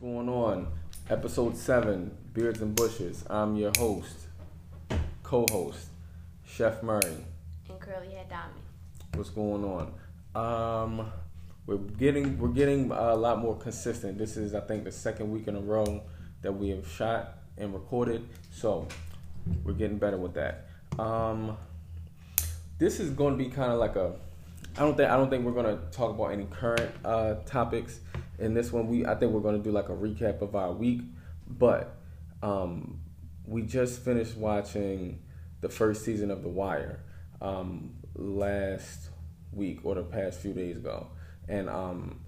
going on? Episode 7, Beards and Bushes. I'm your host, co host, Chef Murray. And Curly Head Diamond. What's going on? Um, we're getting we're getting a lot more consistent. This is I think the second week in a row that we have shot and recorded. So we're getting better with that. Um, this is going to be kind of like a I don't think I don't think we're going to talk about any current uh, topics in this one. We I think we're going to do like a recap of our week, but um, we just finished watching the first season of The Wire um, last week or the past few days ago, and um,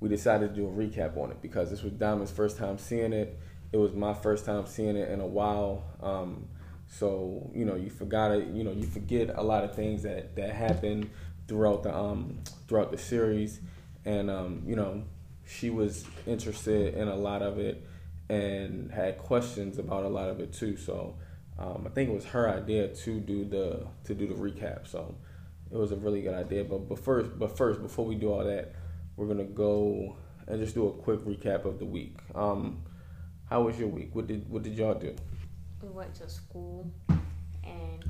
we decided to do a recap on it because this was Diamond's first time seeing it. It was my first time seeing it in a while. Um, so you know, you forgot it. You know, you forget a lot of things that that happened throughout the um throughout the series, and um, you know, she was interested in a lot of it and had questions about a lot of it too. So um, I think it was her idea to do the to do the recap. So it was a really good idea. But but first, but first, before we do all that, we're gonna go and just do a quick recap of the week. Um, how was your week? What did what did y'all do? We went to school and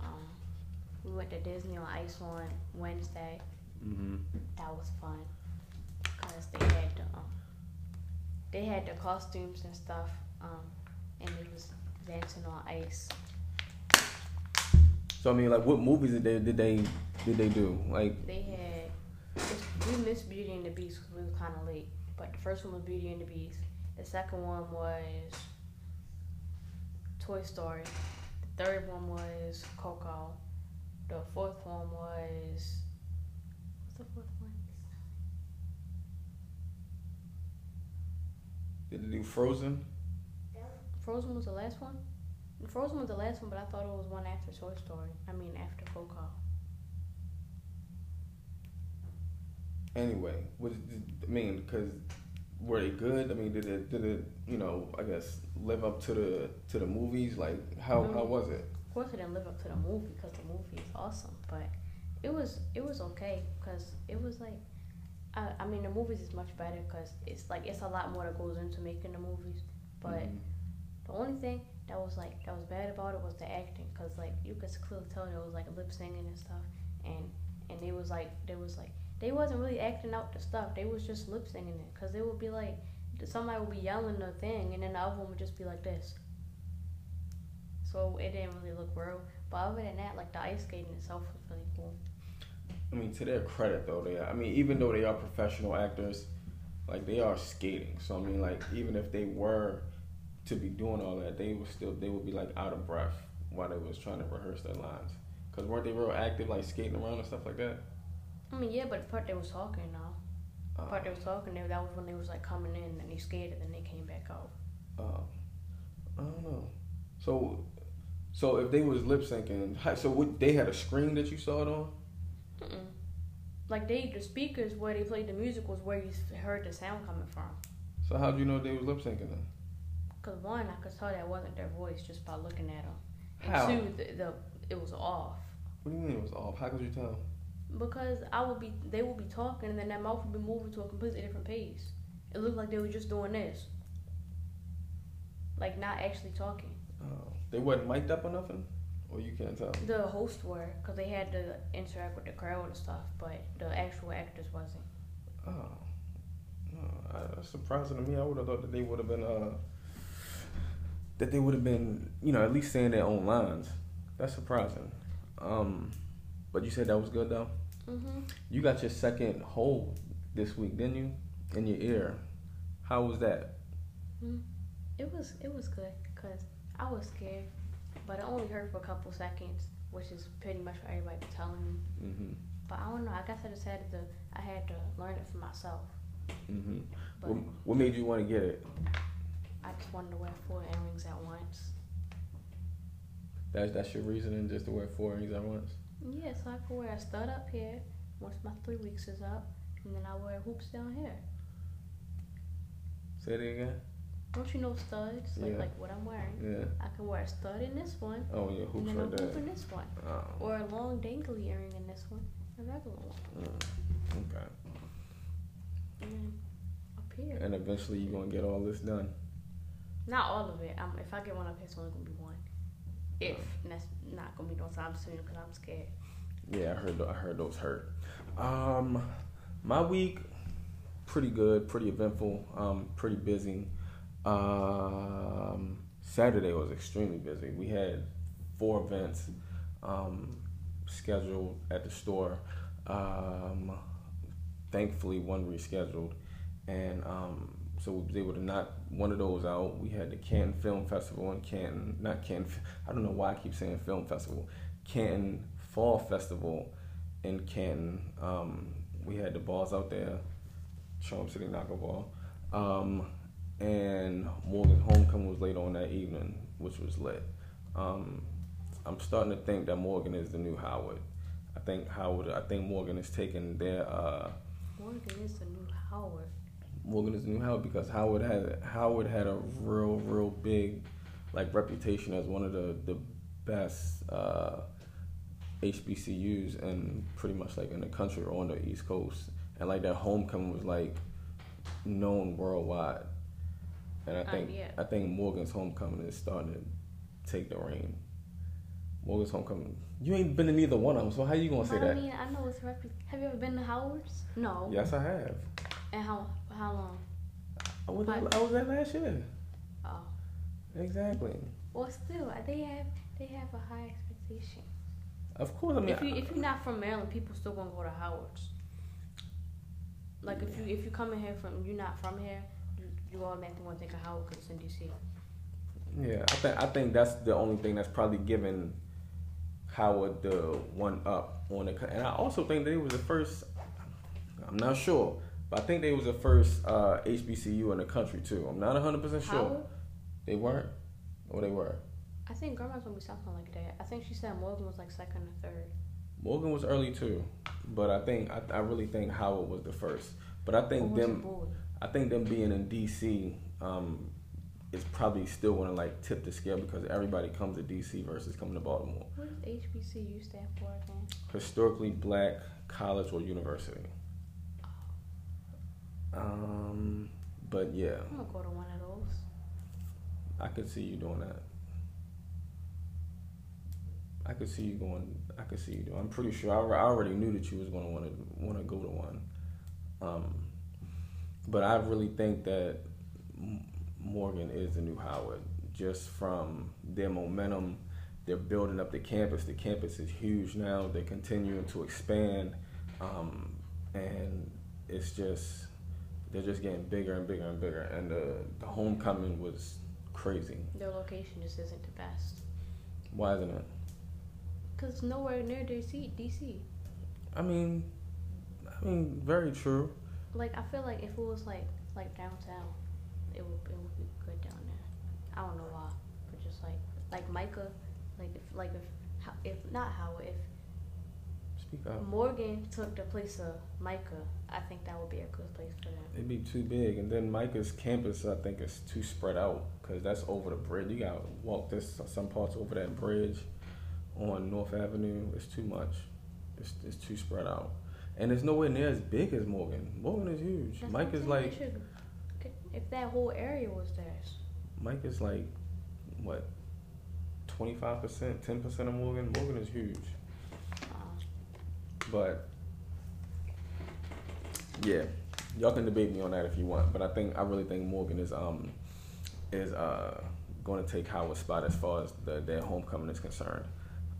um, we went to Disney on Ice on Wednesday. Mm-hmm. That was fun because they had the um, they had the costumes and stuff um, and it was dancing on ice. So I mean, like, what movies did they did they did they do? Like, They had we missed Beauty and the Beast because we were kind of late. But the first one was Beauty and the Beast. The second one was Toy Story. The third one was Coco. The fourth one was what's the fourth one? Did they do Frozen? Frozen was the last one. Frozen was the last one, but I thought it was one after Toy Story. I mean after Coco. Anyway, what did, I mean, because were they good? I mean, did it did it you know I guess live up to the to the movies? Like, how how Mhm. was it? Of course, it didn't live up to the movie because the movie is awesome, but it was it was okay because it was like, I, I mean, the movies is much better because it's like it's a lot more that goes into making the movies. But Mhm. the only thing that was like that was bad about it was the acting because like you could clearly tell there was like lip singing and stuff, and and they was like there was like they wasn't really acting out the stuff. They was just lip singing it because they would be like somebody would be yelling the thing and then the other one would just be like this. So it didn't really look real. But other than that, like the ice skating itself was really cool. I mean, to their credit though, they are, I mean, even though they are professional actors, like they are skating. So I mean, like even if they were to be doing all that, they would still they would be like out of breath while they was trying to rehearse their lines. Cause weren't they real active, like skating around and stuff like that? I mean, yeah, but the part they was talking now, the Uh, part they was talking, they, that was when they was like coming in and they skated and they came back out. Uh, I don't know. So, so if they was lip syncing, so what, they had a screen that you saw it on. Mm-mm. Like they, the speakers where they played the music was where you heard the sound coming from. So how do you know they was lip syncing then? Cause one, I could tell that wasn't their voice just by looking at them. And How? two, the, the it was off. What do you mean it was off? How could you tell? Because I would be, they would be talking, and then that mouth would be moving to a completely different pace. It looked like they were just doing this, like not actually talking. Oh, they wasn't mic'd up or nothing, or you can't tell. The hosts were, because they had to interact with the crowd and stuff, but the actual actors wasn't. Oh, no, I, that's surprising to me. I would have thought that they would have been uh that they would have been you know at least saying their own lines. That's surprising. Um, but you said that was good though. hmm You got your second hole this week, didn't you? In your ear. How was that? It was it was good, cause I was scared, but it only hurt for a couple seconds, which is pretty much what everybody was telling me. Mm-hmm. But I don't know. I guess I just had to. I had to learn it for myself. Mm-hmm. But What, what made you want to get it? I just wanted to wear four earrings at once. That's that's your reasoning, just to wear four earrings at once. Yeah, so I could wear a stud up here once my three weeks is up, and then I wear hoops down here. Say it again. Don't you know studs? Like Yeah. like what I'm wearing. Yeah. I can wear a stud in this one, Oh, and hoops then a right hoop there. in this one, Oh. or a long dangly earring in this one, a regular one, Mm. Okay. and then up here. And eventually you're gonna get all this done. Not all of it. Um, if I get one up here, it's only gonna be one. If and that's not gonna be no time soon because I'm scared. Yeah, I heard. I heard those hurt. Um, my week, pretty good, pretty eventful, um, pretty busy. Um, Saturday was extremely busy. We had four events um, scheduled at the store. Um, thankfully, one rescheduled, and um, so we was able to knock one of those out. We had the Canton Film Festival in Canton, not Canton. I don't know why I keep saying Film Festival. Canton Fall Festival in Canton. Um, we had the balls out there, Charm City Knockerball. Um, and Morgan's homecoming was later on that evening, which was lit. Um, I'm starting to think that Morgan is the new Howard. I think Howard. I think Morgan is taking their. Uh, Morgan is the new Howard. Morgan is the new Howard because Howard had Howard had a real, real big, like reputation as one of the the best uh, HBCUs and pretty much like in the country or on the East Coast, and like that homecoming was like known worldwide. And I think yeah. I think Morgan's homecoming is starting to take the reign. Morgan's homecoming. You ain't been to neither one of them, so how you gonna say But I that? mean, I know it's repu- Have you ever been to Howard's? No. Yes, I have. And how how long? I was. I was there last year. Oh. Exactly. Well, still, they have they have a high expectation. Of course, I mean. if you if you're not from Maryland, people still gonna go to Howard's. Like if you if you come in here from you're not from here, you, automatically want to think of because it's in DC. Yeah, I think I think that's the only thing that's probably given Howard the one up on the. And I also think they was the first. I'm not sure, but I think they was the first uh, HBCU in the country too. I'm not 100 percent sure. Howard, They weren't, or they were. I think Grandma's gonna be something like that. I think she said Morgan was like second or third. Morgan was early too, but I think I, I really think Howard was the first. But I think them? I think them being in DC um, is probably still going to like tip the scale because everybody comes to DC versus coming to Baltimore. What does HBCU stand for again? Historically black college or university. Um, but yeah, I'm gonna go to one of those. I could see you doing that. I could see you going. I could see you doing. I'm pretty sure. I, I already knew that you was going to want to want to go to one. Um, but I really think that Morgan is the new Howard, just from their momentum. They're building up the campus. The campus is huge now. They're continuing to expand, um, and it's just they're just getting bigger and bigger and bigger. And the the homecoming was crazy. Their location just isn't the best. Why isn't it? Cause it's nowhere near DC. DC. I mean, I mean, very true. Like I feel like if it was like like downtown, it would it would be good down there. I don't know why, but just like like MICA, like if like if if not Howard, if Speak up. Morgan took the place of MICA, I think that would be a good place for them. It'd be too big, and then MICA's campus, I think, is too spread out because that's over the bridge. You got to walk this some parts over that bridge on North Avenue. It's too much. It's it's too spread out, and it's nowhere near as big as Morgan. Morgan is huge. That's Mike is like should- if that whole area was theirs. Mike is like what twenty five percent, ten percent of Morgan. Morgan is huge. But yeah, y'all can debate me on that if you want. But I think I really think Morgan is um is uh going to take Howard's spot as far as the, their homecoming is concerned.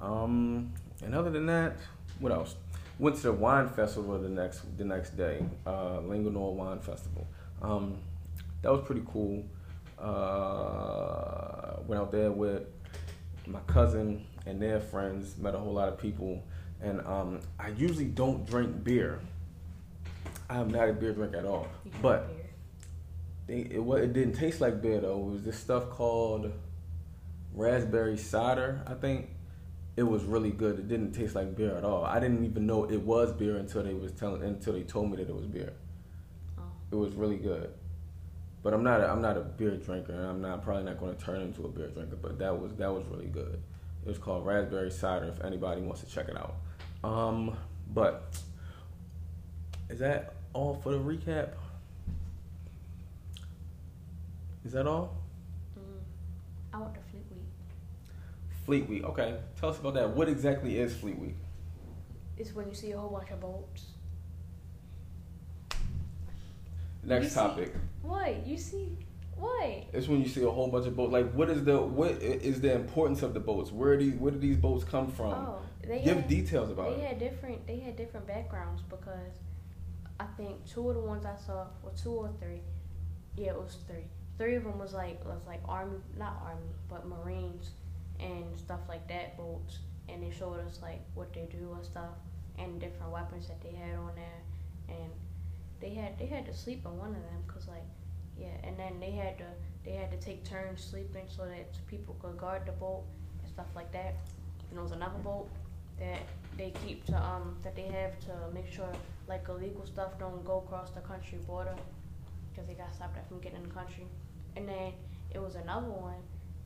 Um, and other than that, what else? Went to the wine festival the next the next day, uh, Wine Festival. Um, that was pretty cool. Uh, went out there with my cousin and their friends. Met a whole lot of people, and um, I usually don't drink beer. I'm not a beer drinker at all. But they, it, it didn't taste like beer though. It was this stuff called raspberry cider. I think it was really good. It didn't taste like beer at all. I didn't even know it was beer until they was telling until they told me that it was beer. Oh. It was really good. But I'm not a, I'm not a beer drinker, and I'm not probably not going to turn into a beer drinker. But that was that was really good. It was called raspberry cider. If anybody wants to check it out. Um, but is that all for the recap? Is that all? Mm, I went to Fleet Week. Okay, tell us about that. What exactly is Fleet Week? It's when you see a whole bunch of boats. Next You see- topic. What you see? What? It's when you see a whole bunch of boats. Like, what is the what is the importance of the boats? Where do these, where do these boats come from? Oh, they Give had, details about they it. had different they had different backgrounds because I think two of the ones I saw were two or three. Yeah, it was three. Three of them was like was like army, not army, but marines and stuff like that boats, and they showed us like what they do and stuff and different weapons that they had on there, and they had they had to sleep on one of them because like yeah, and then they had to they had to take turns sleeping so that people could guard the boat and stuff like that. And there was another boat that they keep to um that they have to make sure like illegal stuff don't go across the country border because they got stopped from getting in the country. And then it was another one.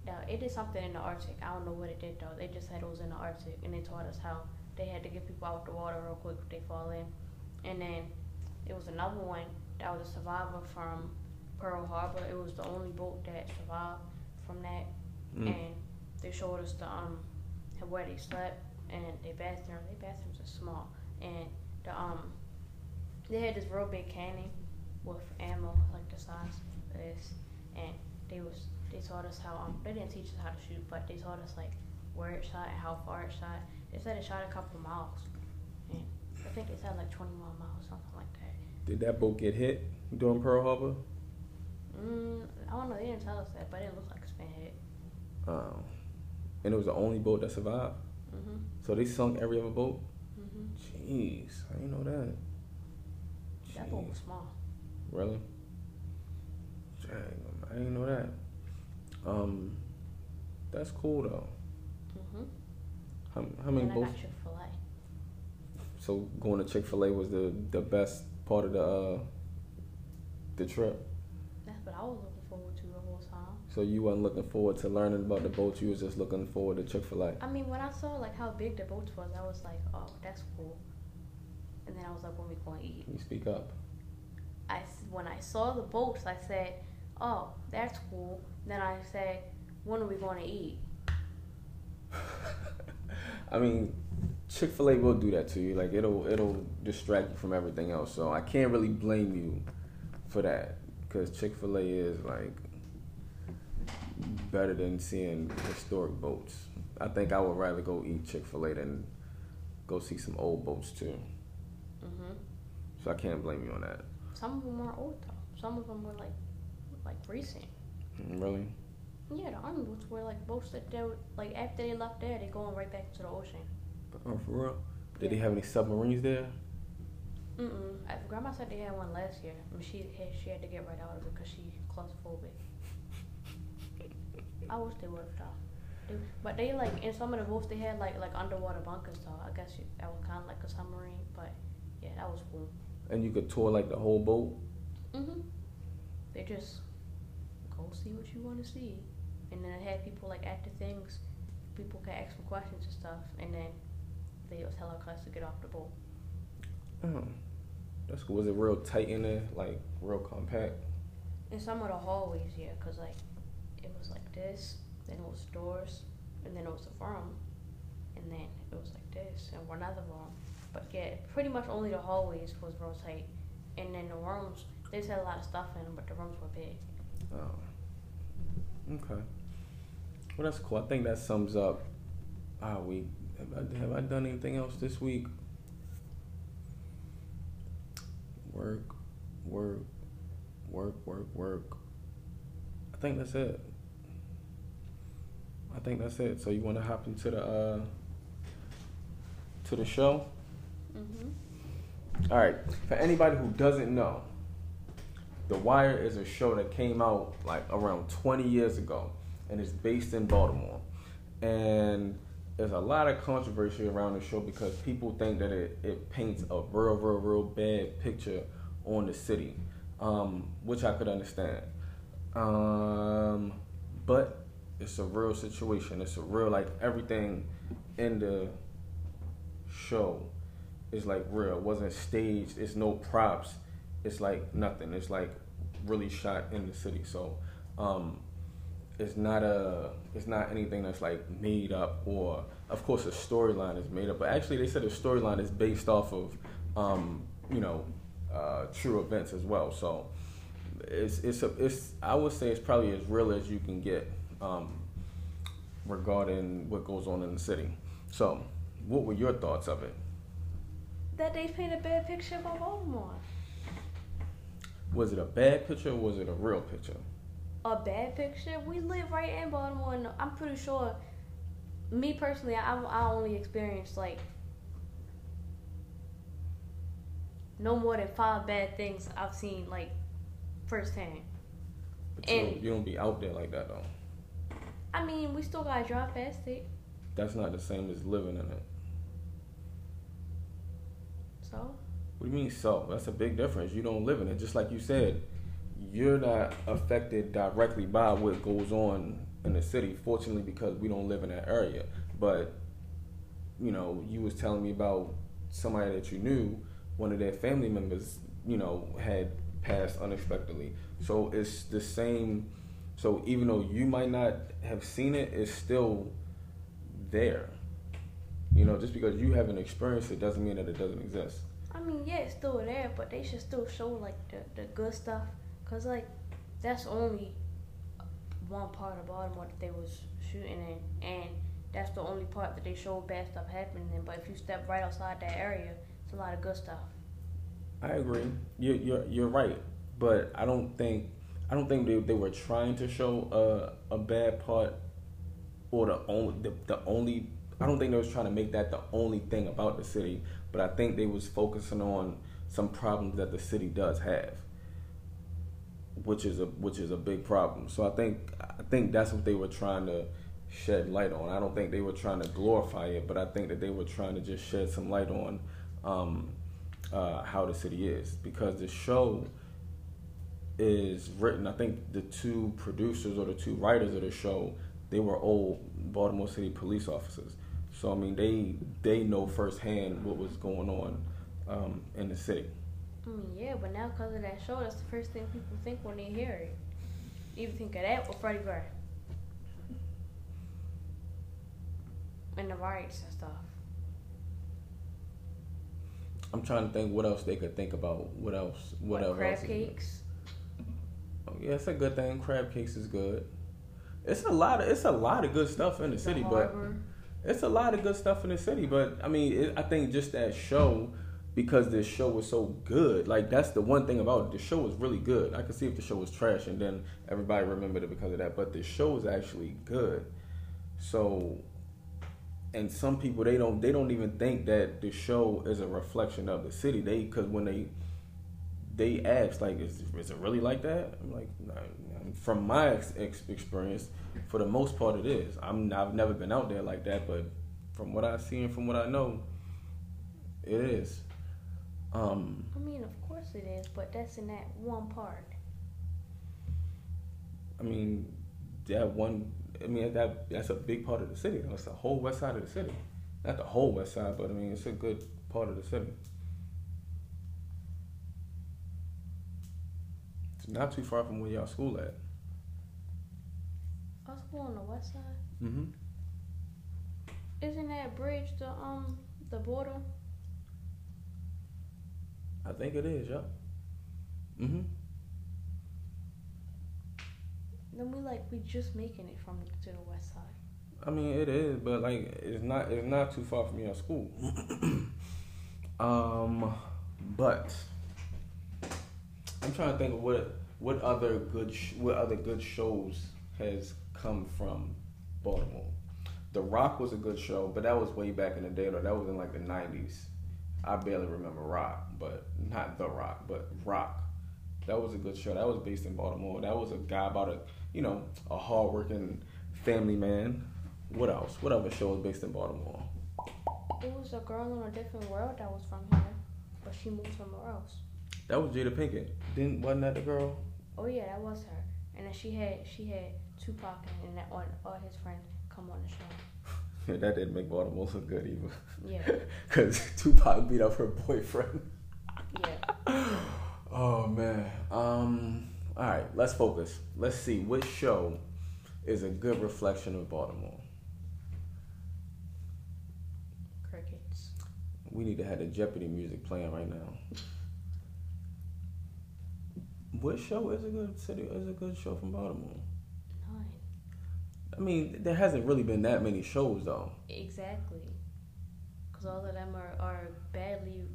Now it did something in the Arctic. I don't know what it did though. They just said it was in the Arctic, and they taught us how they had to get people out of the water real quick if they fall in. And then it was another one that was a survivor from Pearl Harbor. It was the only boat that survived from that Mm. and they showed us the um where they slept and their bathroom. Their bathrooms are small, and the um they had this real big cannon with ammo like the size of this, and they was they taught us how um they didn't teach us how to shoot, but they taught us like where it shot and how far it shot. They said it shot a couple miles, and I think it said like twenty one miles, something like that. Did that boat get hit during Pearl Harbor? Mm, I don't know. They didn't tell us that, but it looked like it's been hit. Um, and it was the only boat that survived. Mhm. So they sunk every other boat. Mhm. Jeez, I didn't know that. That boat was small. Really? Dang, I didn't know that. Um, that's cool though. Mhm. How, how many And boats? Chick Fil A. So going to Chick Fil A was the the best part of the uh, the trip. That's what I was looking forward to the whole time. So you wasn't looking forward to learning about the boats. You was just looking forward to Chick Fil A. I mean, when I saw like how big the boats was, I was like, oh, that's cool. And then I was like, when we going to eat? You speak up. I when I saw the boats, I said, oh, that's cool. Then I say, when are we going to eat? I mean, Chick Fil A will do that to you. Like it'll it'll distract you from everything else. So I can't really blame you for that because Chick Fil A is like better than seeing historic boats. I think I would rather go eat Chick Fil A than go see some old boats too. hmm So I can't blame you on that. Some of them weren't old though. Some of them were like like recent. Mm, Really? Yeah, the army boats were like boats that they were, like after they left there, they going right back to the ocean. Oh, for real? Did they have any submarines there? Mm-mm. Grandma said they had one last year. I mean, she had, she had to get right out of it because she claustrophobic. I wish they would have though. But they like in some of the boats they had like like underwater bunkers though. I guess you, that was kind of like a submarine, but yeah, that was cool. And you could tour like the whole boat? Mhm. They just go see what you want to see, and then I had people like at the things. People can ask them questions and stuff, and then they would tell our class to get off the boat. Oh, that's cool. Was it real tight in there? Like real compact? In some of the hallways, yeah, cause like it was like this, then it was doors, and then it was a room, and then it was like this, and one other room. But yeah, pretty much only the hallways was real tight, and then the rooms they had a lot of stuff in them, but the rooms were big. Oh. Okay. Well, that's cool. I think that sums up our week. Have I, have I done anything else this week? Work, work, work, work, work. I think that's it. I think that's it. So you want to hop into the uh to the show? Mhm. All right. For anybody who doesn't know, The Wire is a show that came out like around 20 years ago, and it's based in Baltimore. And there's a lot of controversy around the show because people think that it, it paints a real, real, real bad picture on the city, um, which I could understand. Um, but it's a real situation. It's a real like everything in the show is like real. It wasn't staged. It's no props. It's like nothing. It's like really shot in the city. So Um, it's not a it's not anything that's like made up or of course a storyline is made up but actually they said the storyline is based off of um, you know uh, true events as well so it's it's a, it's I would say it's probably as real as you can get um, regarding what goes on in the city so what were your thoughts of it That they paint a bad picture about Baltimore. Was it a bad picture or was it a real picture A bad picture? We live right in Baltimore, and I'm pretty sure. Me personally, I I only experienced like no more than five bad things I've seen like firsthand. but you, And- don't, you don't be out there like that though I mean, we still gotta drive past it, that's not the same as living in it so What do you mean so? That's a big difference. You don't live in it. Just like you said, you're not affected directly by what goes on in the city, fortunately because we don't live in that area. But, you know, you was telling me about somebody that you knew, one of their family members, you know, had passed unexpectedly. So it's the same so even though you might not have seen it, it's still there. You know, just because you haven't experienced it doesn't mean that it doesn't exist. I mean, yeah, it's still there, but they should still show like the, the good stuff, cause like that's only one part of Baltimore that they was shooting in, and that's the only part that they showed bad stuff happening in. But if you step right outside that area, it's a lot of good stuff. I agree. You're you're you're right, but I don't think I don't think they, they were trying to show a a bad part or the only the, the only I don't think they was trying to make that the only thing about the city, but I think they was focusing on some problems that the city does have, which is a which is a big problem. So I think I think that's what they were trying to shed light on. I don't think they were trying to glorify it, but I think that they were trying to just shed some light on um, uh, how the city is because the show is written. I think the two producers or the two writers of the show they were old Baltimore City police officers. So I mean they they know firsthand what was going on um, in the city. I mean, yeah, but now because of that show, that's the first thing people think when they hear it. Even think of that with Freddie Gray and the riots and stuff. I'm trying to think what else they could think about. What else? What Like else? crab cakes. Oh, yeah, it's a good thing. Crab cakes is good. It's a lot of it's a lot of good stuff in the, The city, but harbor. It's a lot of good stuff in the city. But I mean, it, I think just that show because this show was so good. Like that's the one thing about it. The show was really good. I could see if the show was trash and then everybody remembered it because of that. But the show was actually good. So, and some people they don't they don't even think that the show is a reflection of the city. They because when they they ask like, is, is it really like that? I'm like, no. From my ex- ex- experience, for the most part, it is. I'm I've never been out there like that, but from what I see and from what I know, it is. Um, I mean, of course it is, but that's in that one part. I mean, that one. I mean, that that's a big part of the city. Though. It's the whole west side of the city, not the whole west side, but I mean, it's a good part of the city. It's not too far from where y'all school at. Our school on the west side. Mm-hmm. Isn't that bridge the um the border? I think it is. Yep. Mm-hmm. Then we like we just making it from to the west side. I mean, it is, but like, it's not. It's not too far from your school. um, but I'm trying to think of what what other good sh- what other good shows has come from Baltimore. The Rock was a good show, but that was way back in the day. Though that was in like the '90s. I barely remember Roc, but not The Rock, but Roc. That was a good show. That was based in Baltimore. That was a guy about a you know a hardworking family man. What else? What other show is based in Baltimore? It was a girl in a different world that was from here, but she moved somewhere else. That was Jada Pinkett. Didn't wasn't that the girl? Oh yeah, that was her. And then she had she had Tupac and that one all his friends come on the show. Yeah, that didn't make Baltimore look good either. Yeah, Cause Tupac beat up her boyfriend. yeah. Oh man. Um, all right, let's focus. Let's see which show is a good reflection of Baltimore. Crickets. We need to have the Jeopardy music playing right now. What show is a good city? Is a good show from Baltimore? None. I mean, there hasn't really been that many shows though. Exactly. Because all of them are, are badly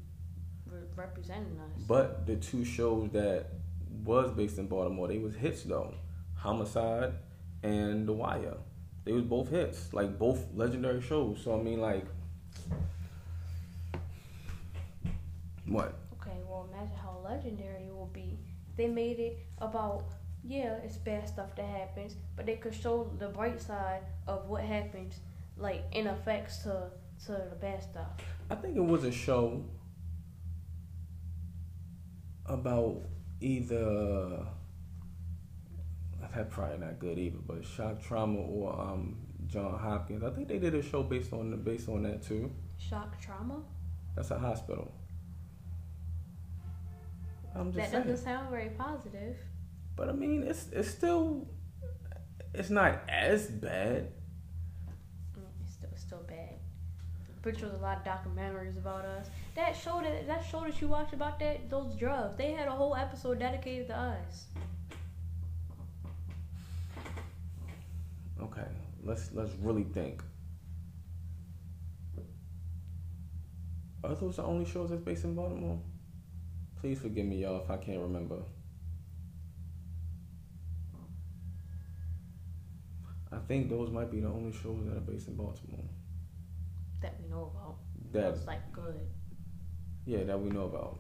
re- representing us. But the two shows that was based in Baltimore, they was hits though. Homicide and The Wire. They was both hits, like both legendary shows. So I mean, like, what? Okay, well, imagine how legendary it will be. They made it about, yeah, it's bad stuff that happens, but they could show the bright side of what happens, like, in effects to, to the bad stuff. I think it was a show about either that probably not good either, but shock trauma or um, John Hopkins. I think they did a show based on based on that too. Shock trauma? That's a hospital. I'm just That saying. doesn't sound very positive. But I mean, it's it's still it's not as bad. Mm, It's still, it's still bad. But there was a lot of documentaries about us. That show that that show that you watched about that those drugs, they had a whole episode dedicated to us. Okay, let's let's really think. Are those the only shows that's based in Baltimore? Please forgive me, y'all, if I can't remember. I think those might be the only shows that are based in Baltimore. That we know about. That's like good. yeah, that we know about.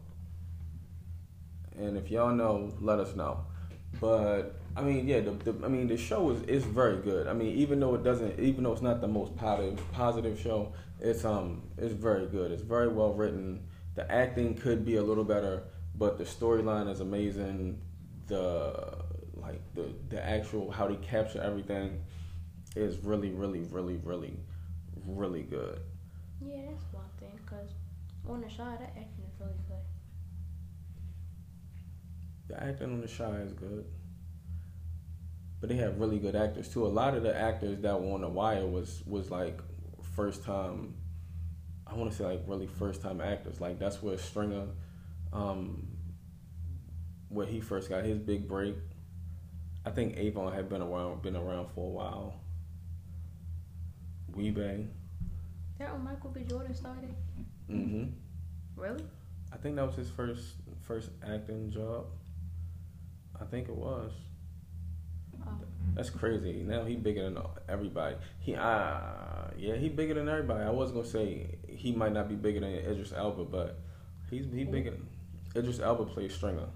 And if y'all know, let us know. But I mean, yeah, the, the I mean the show is is very good. I mean, even though it doesn't, even though it's not the most positive positive show, it's um it's very good. It's very well written. The acting could be a little better, but the storyline is amazing. The like the the actual how they capture everything is really really really really really good. Yeah, that's one thing. Cause on the show, that acting is really good. The acting on the Chi is good. But they have really good actors too. A lot of the actors that were on the wire was was like first time I wanna say like really first time actors. Like that's where Stringer um where he first got his big break. I think Avon had been around been around for a while. Weebang. That when Michael B. Jordan started? hmm Really? I think that was his first first acting job. I think it was. Oh. That's crazy. Now he bigger than everybody. He uh yeah, he bigger than everybody. I was gonna say he might not be bigger than Idris Elba, but he's he bigger. Idris Elba plays Stringer.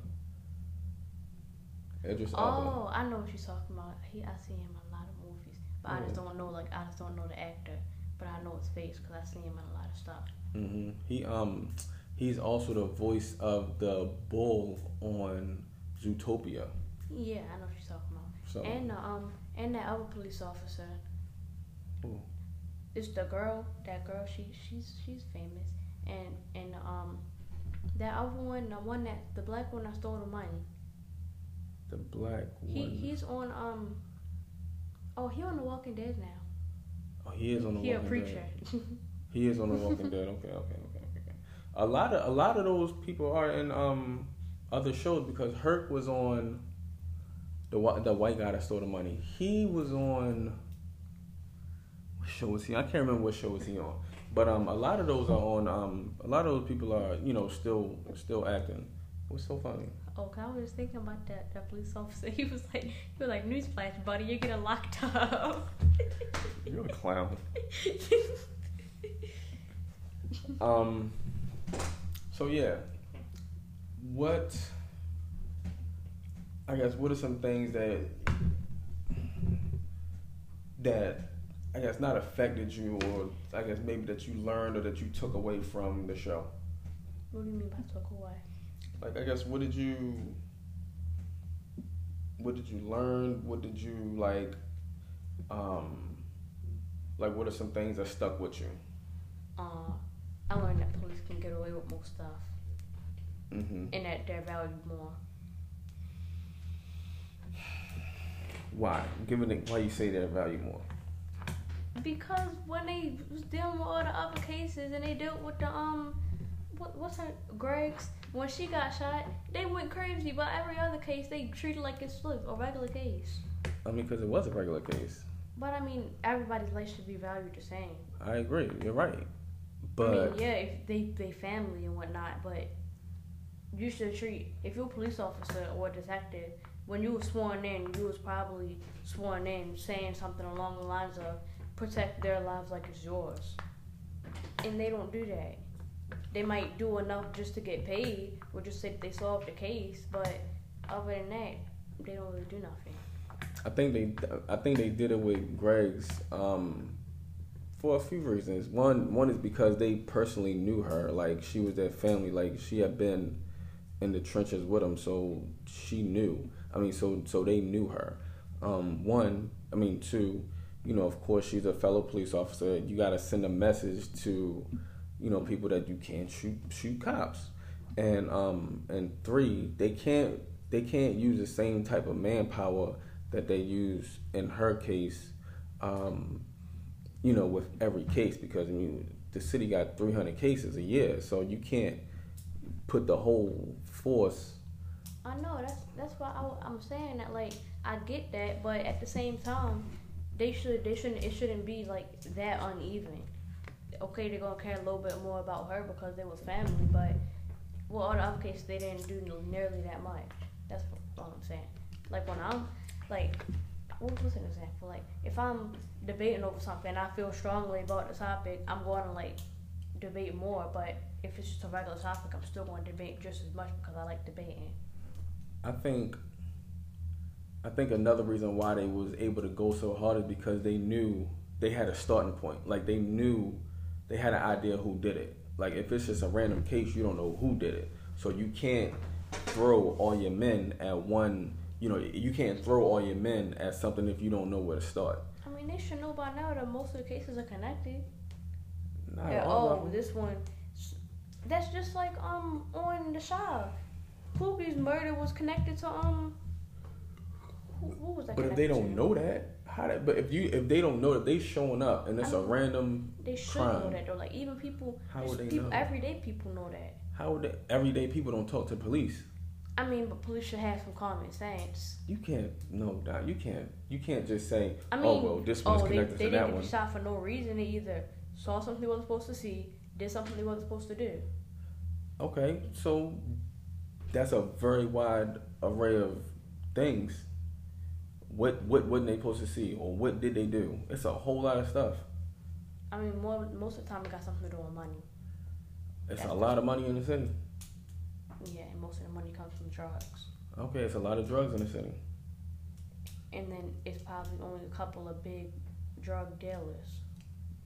Idris Elba. Oh, I know what you're talking about. He, I see him in a lot of movies, but I just don't know like I just don't know the actor, but I know his face because I see him in a lot of stuff. Mm-hmm. He um he's also the voice of the bull on Zootopia. Yeah, I know what you're talking about. So And the, um and that other police officer. Who? It's the girl. That girl. She she's she's famous. And and um that other one, the one that the black one that stole the money. the black He one. he's on um. Oh, he on The Walking Dead now. oh, he is on the Walking Dead. he a preacher. He is on the Walking Dead. Okay, okay, okay, okay. A lot of a lot of those people are in um other shows because Herc was on the the white guy that stole the money. He was on show was he? I can't remember what show was he on. But um, a lot of those are on. Um, a lot of those people are you know still still acting. What's so funny? Oh, 'cause I was just thinking about that that police officer. He was like, he was like, newsflash, buddy, you're getting locked up. You're a clown. Um. So yeah, what? I guess what are some things that that I guess not affected you, or I guess maybe that you learned or that you took away from the show? what do you mean by took away? Like I guess what did you what did you learn? What did you like? Um, like what are some things that stuck with you? Uh, I learned that police can get away with most stuff, Mm-hmm. and that they're valued more. Why? Given why you say that value more? Because when they was dealing with all the other cases and they dealt with the um, what, what's her Greggs when she got shot, they went crazy. But every other case, they treated like it's a regular case. I mean, because it was a regular case. But I mean, everybody's life should be valued the same. I agree. You're right. But I mean, yeah, if they they family and whatnot, but you should treat if you're a police officer or a detective when you were sworn in, you was probably sworn in saying something along the lines of protect their lives like it's yours. And they don't do that. They might do enough just to get paid or just say they solved the case, but other than that, they don't really do nothing. I think they I think they did it with Greggs um, for a few reasons. One one is because they personally knew her, like she was their family, like she had been in the trenches with them, so she knew. I mean, so so they knew her. Um, one, I mean, two, you know, of course, she's a fellow police officer. You got to send a message to, you know, people that you can't shoot shoot cops, and um, and three, they can't they can't use the same type of manpower that they use in her case, um, you know, with every case because I mean, the city got 300 cases a year, so you can't put the whole force I know that's that's why I, am saying that like I get that, but at the same time, they should they shouldn't it shouldn't be like that uneven. Okay, they're gonna care a little bit more about her because they was family, but well, all the other cases they didn't do nearly that much. That's what I'm saying. Like when I'm like, what was an example? Like if I'm debating over something, and I feel strongly about the topic, I'm going to like debate more. But if it's just a regular topic, I'm still going to debate just as much because I like debating. I think I think another reason why they was able to go so hard is because they knew they had a starting point. Like they knew they had an idea who did it. Like if it's just a random case, you don't know who did it. So you can't throw all your men at one. You know, you can't throw all your men at something if you don't know where to start. I mean, they should know by now that most of the cases are connected. Not yeah, oh, this one. That's just like um on the Chi. Poopy's murder was connected to um. Who, who was that? But if they don't know that, how that? But if you if they don't know that they showing up and it's I mean, a random. They should crime, know that though. Like even people. How would they people, know? Everyday people know that. How would they, everyday people don't talk to police? I mean, but police should have some common sense. You can't, no, Doc, you can't, you can't just say, I oh, mean, oh well, this one's oh, connected they, to they that didn't one. get shot for no reason. They either saw something they wasn't supposed to see, did something they wasn't supposed to do. Okay, so that's a very wide array of things. What what wasn't they supposed to see, or what did they do? It's a whole lot of stuff. I mean, more most of the time it got something to do with money. It's that's a lot of money in the city. Yeah, and most of the money comes from drugs. Okay, it's a lot of drugs in the city. And then it's probably only a couple of big drug dealers.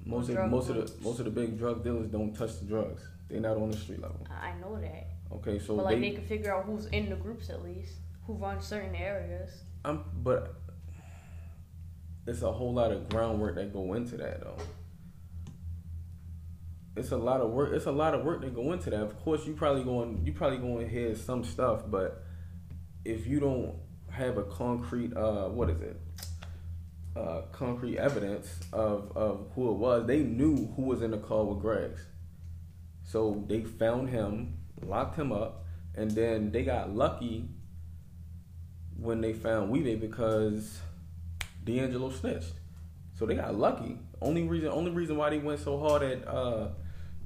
Most of most groups. of the most of the big drug dealers don't touch the drugs. They're not on the street level. I know that. Okay, so but like they, they can figure out who's in the groups at least, who run certain areas. Um, but it's a whole lot of groundwork that go into that though. It's a lot of work. It's a lot of work that go into that. Of course, you probably going you probably going to hear some stuff, but if you don't have a concrete uh what is it uh concrete evidence of of who it was, they knew who was in the car with Greggs. So they found him, locked him up, and then they got lucky when they found Weave because D'Angelo snitched. So they got lucky. Only reason only reason why they went so hard at uh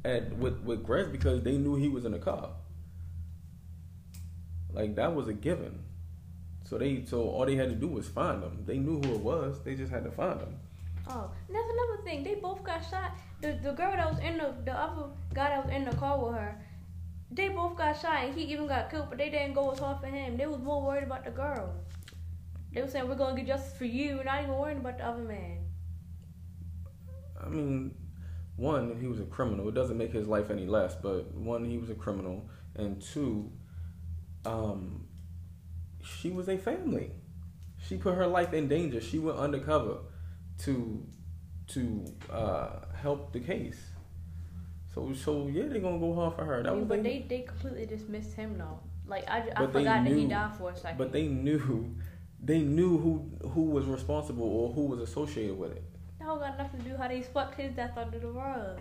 at with with Greg because they knew he was in the car. Like that was a given. So they so all they had to do was find him. They knew who it was. They just had to find him. Oh, that's another thing. They both got shot. The the girl that was in the the other guy that was in the car with her, they both got shot and he even got killed, but they didn't go as hard for him. They was more worried about the girl. They were saying we're gonna get justice for you, We're not even worrying about the other man. I mean, one, he was a criminal. It doesn't make his life any less, but one, he was a criminal, and two, um, she was a family. She put her life in danger. She went undercover to to uh, help the case. So so yeah, they're gonna go hard for her. That was but they, they completely dismissed him though. Like I, I forgot knew, that he died for a second. But they knew they knew who who was responsible or who was associated with it. That don't got nothing to do how they swept his death under the rug.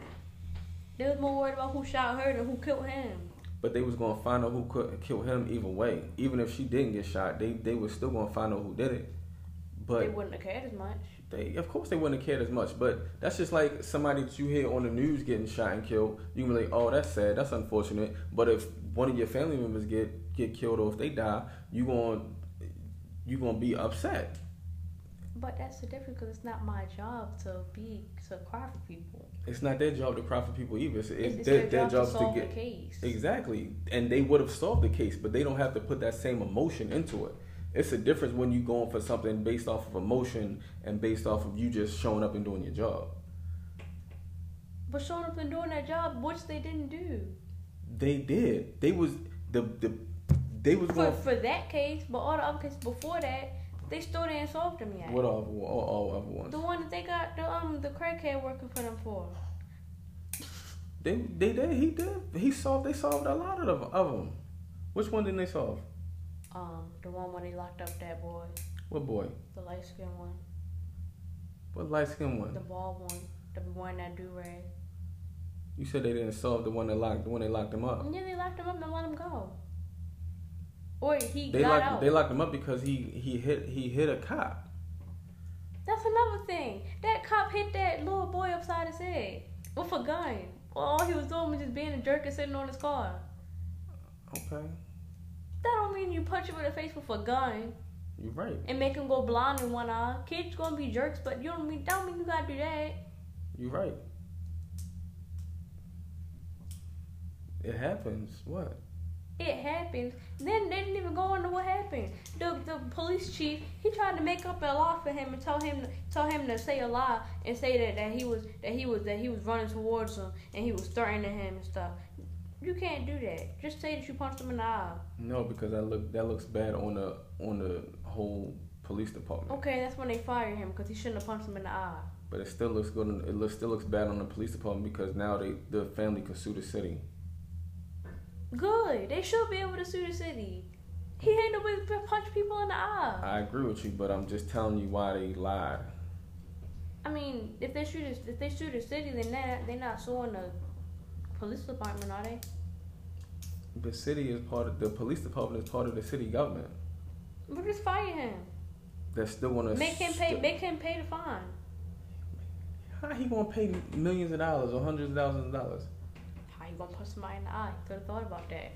They was more worried about who shot her than who killed him. But they was gonna find out who could kill him either way. Even if she didn't get shot, they they was still gonna find out who did it. But they wouldn't have cared as much. They of course they wouldn't have cared as much. But that's just like somebody that you hear on the news getting shot and killed. You can be like, oh, that's sad, that's unfortunate. But if one of your family members get get killed or if they die, you gonna you gonna be upset. But that's the difference because it's not my job to be to cry for people. It's not their job to cry for people either. It's, It's, it's their, their, their job to to get the case. Exactly. And they would have solved the case, but they don't have to put that same emotion into it. It's a difference when you're going for something based off of emotion and based off of you just showing up and doing your job. But showing up and doing that job, which they didn't do. They did. They was the the they was For, going for that case, but all the other cases before that, they still didn't solve them yet. what all all, all other ones. The one that they got the um the crackhead working for them for. They they did. He did. He solved. They solved a lot of them. Of them. Which one didn't they solve? Um, the one when they locked up that boy, What boy? the light skinned one, What light skin one? the bald one, the one that do rag. You said they didn't solve the one that locked the one they locked him up. Then they locked him up and let him go. Or he They got locked out. they locked him up because he he hit he hit a cop. That's another thing. That cop hit that little boy upside his head with a gun. All he was doing was just being a jerk and sitting on his car. Okay, That don't mean you punch him in the face with a gun you're right. and make him go blind in one eye. Kids gonna be jerks, but you don't mean don't mean you gotta do that. You're right. It happens. What? It happens. Then they didn't even go into what happened. The the police chief he tried to make up a lie for him and tell him tell him to say a lie and say that, that he was that he was that he was running towards him and he was threatening him and stuff. You can't do that. Just say that you punched him in the eye. No, because that look that looks bad on the on the whole police department. Okay, that's when they fire him because he shouldn't have punched him in the eye. But it still looks good. on- It looks, still looks bad on the police department because now they the family can sue the city. Good. They should be able to sue the city. He ain't nobody punch people in the eye. I agree with you, but I'm just telling you why they lied. I mean, if they shoot if they sue the city, then that they're not suing the police department, are they? The city is part of the police department is part of the city government. But just fire him. They're still gonna Make him pay. st- Make him pay the fine. How he gonna pay millions of dollars or hundreds of thousands of dollars? How you gonna punch somebody in the eye? Could have thought about that.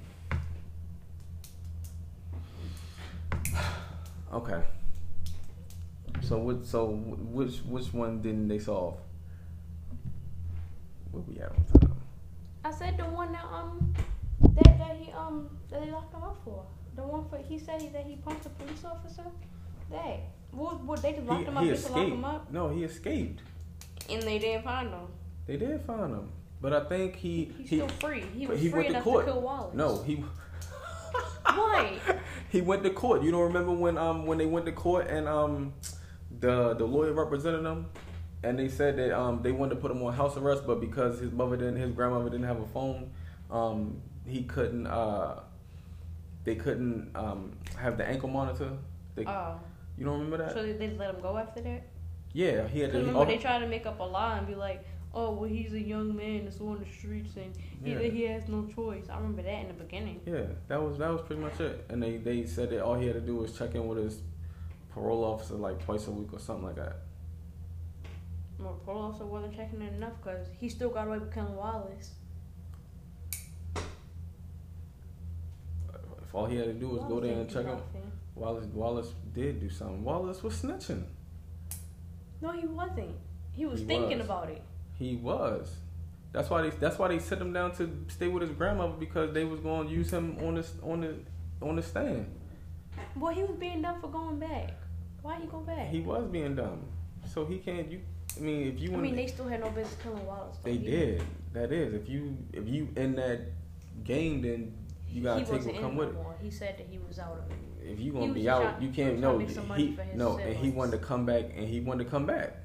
Okay. So what? So which which one didn't they solve? Where we at on time? I said the one that um that that he um that they locked him up for. The one for he said he, that he punched a police officer. That what what they just locked He, him up he just to lock him up No, he escaped. and they didn't find him. They did find him, but I think he He's he still free. He was he free went to enough court. to kill Wallace. no he What? he went to court. You don't remember when um when they went to court and um the the lawyer represented him and they said that um they wanted to put him on house arrest, but because his mother didn't his grandmother didn't have a phone, um he couldn't uh they couldn't um have the ankle monitor. They, Oh, you don't remember that? so they, let him go after that? yeah, he had to. remember oh, they tried to make up a lie and be like, "Oh, well, he's a young man that's on the streets and he, Yeah. he has no choice." I remember that in the beginning. Yeah, that was that was pretty much it. And they, they said that all he had to do was check in with his parole officer like twice a week or something like that. Parole officer wasn't checking it enough because he still got away with killing Wallace. If all he had to do was go Wallace there and check him. Wallace Wallace did do something. Wallace was snitching. No, he wasn't. He was He thinking was. about it. He was. That's why they that's why they set him down to stay with his grandmother because they was going to use him on this on the on the stand. Well, he was being dumb for going back. Why he go back? He was being dumb, so he can't. You, I mean, if you want. I mean, they still had no business killing Wallace. they He- did. That is, if you if you in that game, then you gotta he take what come with it. He said that he was out of it. if you He gonna be out, you can't was no. to make some money He for his no, and he wanted to come back, and he wanted to come back.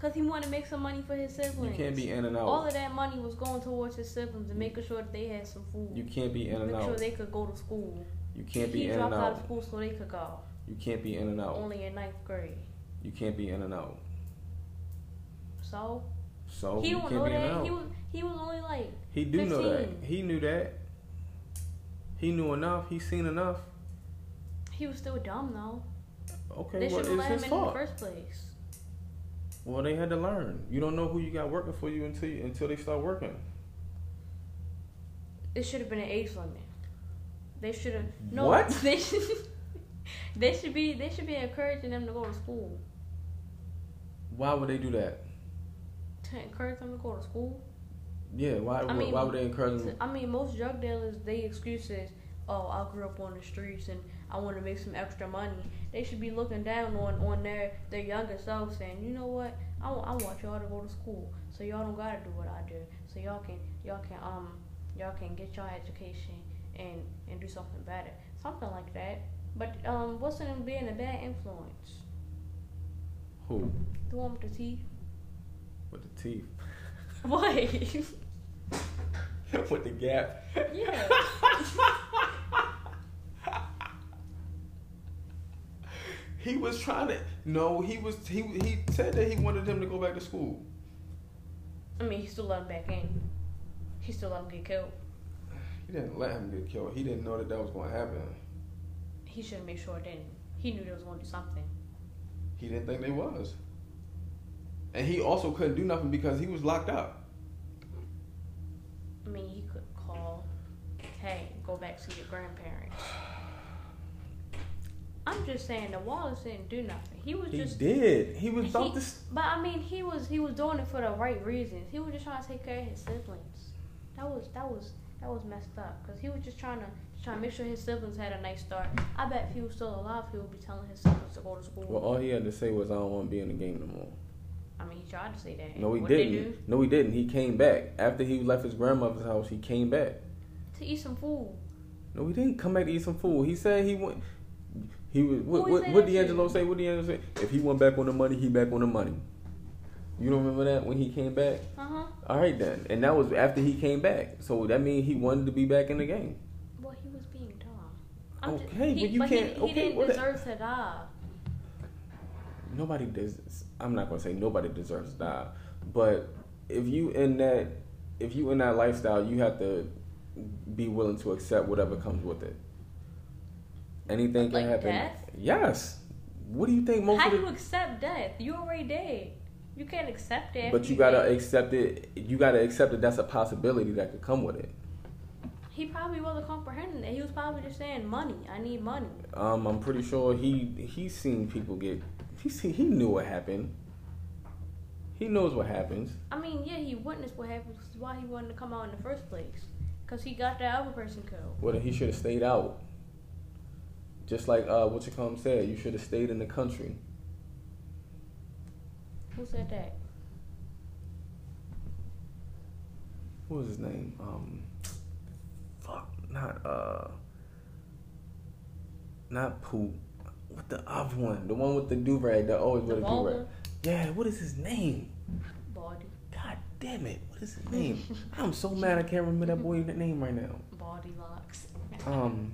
Cause he wanted to make some money for his siblings. You can't be in and out. All of that money was going towards his siblings and making sure that they had some food. You can't be in and out. Make sure they could go to school. You can't be he in and out of out. Of school so they could go. You can't be in and out. Only in ninth grade. You can't be in and out. So So he don't know be in and that. out. He was he was only like He do know that. He knew that. He knew enough. He seen enough. he was still dumb though. Okay, they well, should have it's let him his in fault. the first place. Well, they had to learn. You don't know who you got working for you until you, until they start working. It should have been an age limit. They should have no. What? They should. they should be. They should be encouraging them to go to school. Why would they do that? To encourage them to go to school. Yeah, why? I mean, why would they encourage them? I mean, most drug dealers, they excuses, oh, I grew up on the streets and I want to make some extra money. They should be looking down on, on their, their younger self saying, you know what, I, I want y'all to go to school so y'all don't gotta do what I do. So y'all can y'all can um y'all can get your education and and do something better, something like that. But um, what's in being a bad influence? Who? The one with the teeth. With the teeth. What? with the gap. yeah. He was trying to. No, he was. He he said that he wanted him to go back to school. I mean, he still let him back in. He still let him get killed. He didn't let him get killed. He didn't know that that was going to happen. he should have made sure it didn't. He knew they was going to do something. He didn't think they was. And he also couldn't do nothing because he was locked up. I mean, he could call, hey, go back to your grandparents. I'm just saying that Wallace didn't do nothing. He was He just, did. He was he- about to. but I mean, he was he was doing it for the right reasons. He was just trying to take care of his siblings. That was that was that was messed up because he was just trying to trying to make sure his siblings had a nice start. I bet if he was still alive, he would be telling his siblings to go to school. Well, all he had to say was, "I don't want to be in the game no more." I mean, he tried to say that. No, he what did didn't. Do? No, he didn't. He came back after he left his grandmother's house. He came back. To eat some food. No, he didn't come back to eat some food. He said he went. He was. What, what, say what that D'Angelo say? What D'Angelo say? If he went back on the money, he back on the money. You don't remember that when he came back? Uh huh. All right then, and that was after he came back. So that means he wanted to be back in the game. Well, he was being dumb. I'm Okay, he, but you but can't- He, he okay, didn't deserve to die. Nobody does. I'm not gonna say nobody deserves to die, but if you in that, if you in that lifestyle, you have to be willing to accept whatever comes with it. Anything can happen. death? Yes. What do you think most How of do you accept death? You already dead. You can't accept it. But you gotta dead. accept it. You gotta accept that that's a possibility that could come with it. He probably wasn't comprehending it. He was probably just saying money. I need money. Um, I'm pretty sure he he's seen people get. He see, he knew what happened. He knows what happens. I mean, yeah, he witnessed what happened. Which is why he wanted to come out in the first place. Cause he got that other person killed. Well, then he should have stayed out. Just like uh, what your come said, you should have stayed in the country. Who said that? What was his name? Um, fuck, not uh, not Poot. What the other one? The one with the do rag that always The wear the do rag. Yeah, what is his name? Baldy. God damn it! What is his name? I'm so mad I can't remember that boy's name right now. Baldy locks. Um,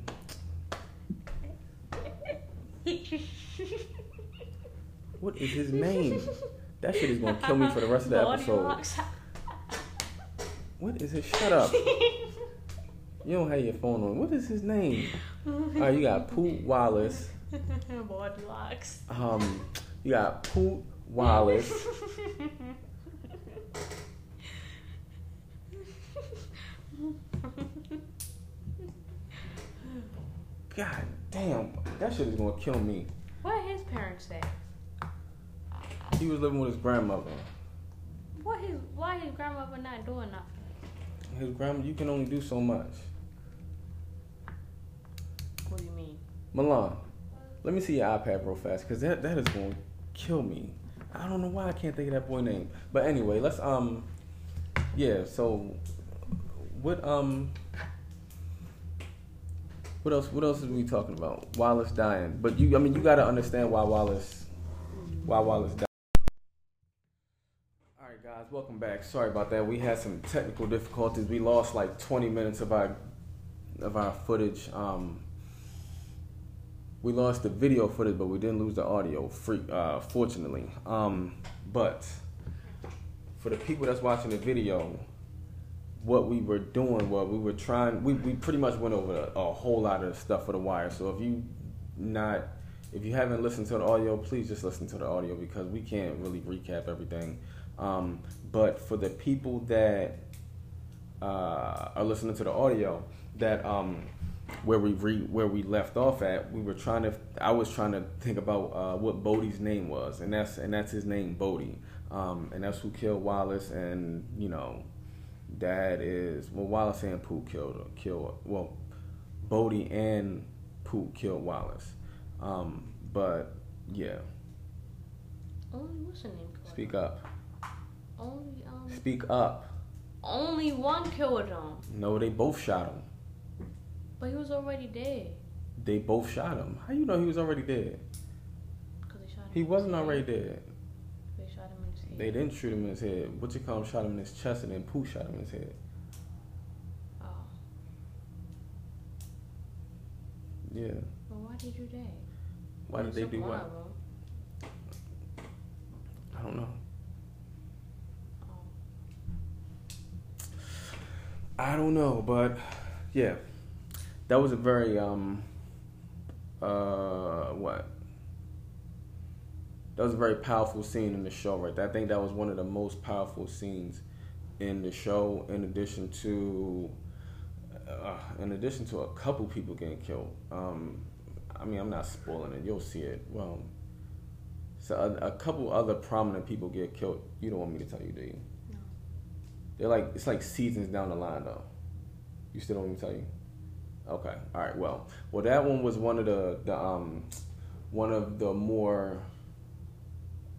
what is his name? That shit is gonna kill me for the rest of the Baldy episode. locks. What is his? Shut up! You don't have your phone on. What is his name? All right, you got Poot Wallace. Locks. Um, you got Poot Wallace. God damn, that shit is gonna kill me. What his parents say? He was living with his grandmother. What his why his grandmother not doing nothing? His grandma, you can only do so much. What do you mean? Milan, let me see your iPad real fast, cause that that is gonna kill me. I don't know why I can't think of that boy name. But anyway, let's um, yeah. So, what um, what else? What else are we talking about? Wallace dying, but you, I mean, you gotta understand why Wallace, why Wallace died. All right, guys, welcome back. Sorry about that. We had some technical difficulties. We lost like 20 minutes of our of our footage. Um, we lost the video footage, but we didn't lose the audio. Free, uh, fortunately. Um, but for the people that's watching the video, what we were doing was we were trying. We, we pretty much went over a, a whole lot of stuff for the wire. So if you not if you haven't listened to the audio, please just listen to the audio because we can't really recap everything. Um, but for the people that uh, are listening to the audio, that um, where we re, where we left off at, we were trying to. I was trying to think about uh, what Bodie's name was, and that's and that's his name, Bodie, um, and that's who killed Wallace, and you know, that is well, Wallace and Poot killed killed well, Bodie and Poot killed Wallace, um, but yeah. Only what's the name? Speak up. Only um. Speak up. Only one killed him. No, they both shot him. But he was already dead. They both shot him. How you know he was already dead? Cause they shot him. He wasn't already dead. They shot him in his head. They didn't shoot him in his head. What you call him shot him in his chest and then Poot shot him in his head. Oh. Yeah. Well, why did you do that? Why did they do what? I don't know. Oh. I don't know, but yeah. That was a very um uh what? That was a very powerful scene in the show right there. I think that was one of the most powerful scenes in the show in addition to uh, in addition to a couple people getting killed. Um I mean, I'm not spoiling it. You'll see it. Well, so a, a couple other prominent people get killed. You don't want me to tell you, do you? No. They're like it's like seasons down the line though. You still don't want me to tell you? Okay. All right. Well, well, that one was one of the the um one of the more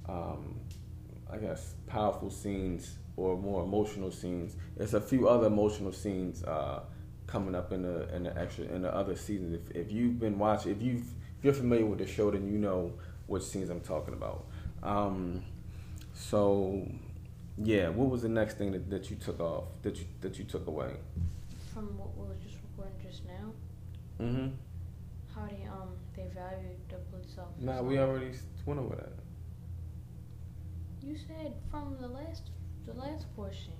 um I guess powerful scenes or more emotional scenes. There's a few other emotional scenes uh coming up in the in the extra in the other seasons. If if you've been watching, if you if you're familiar with the show, then you know which scenes I'm talking about. Um, so yeah, what was the next thing that, that you took off that you that you took away? From what were just just now, Mm-hmm. how they um they value the police officers. Nah, we already went over that. You said from the last the last portion,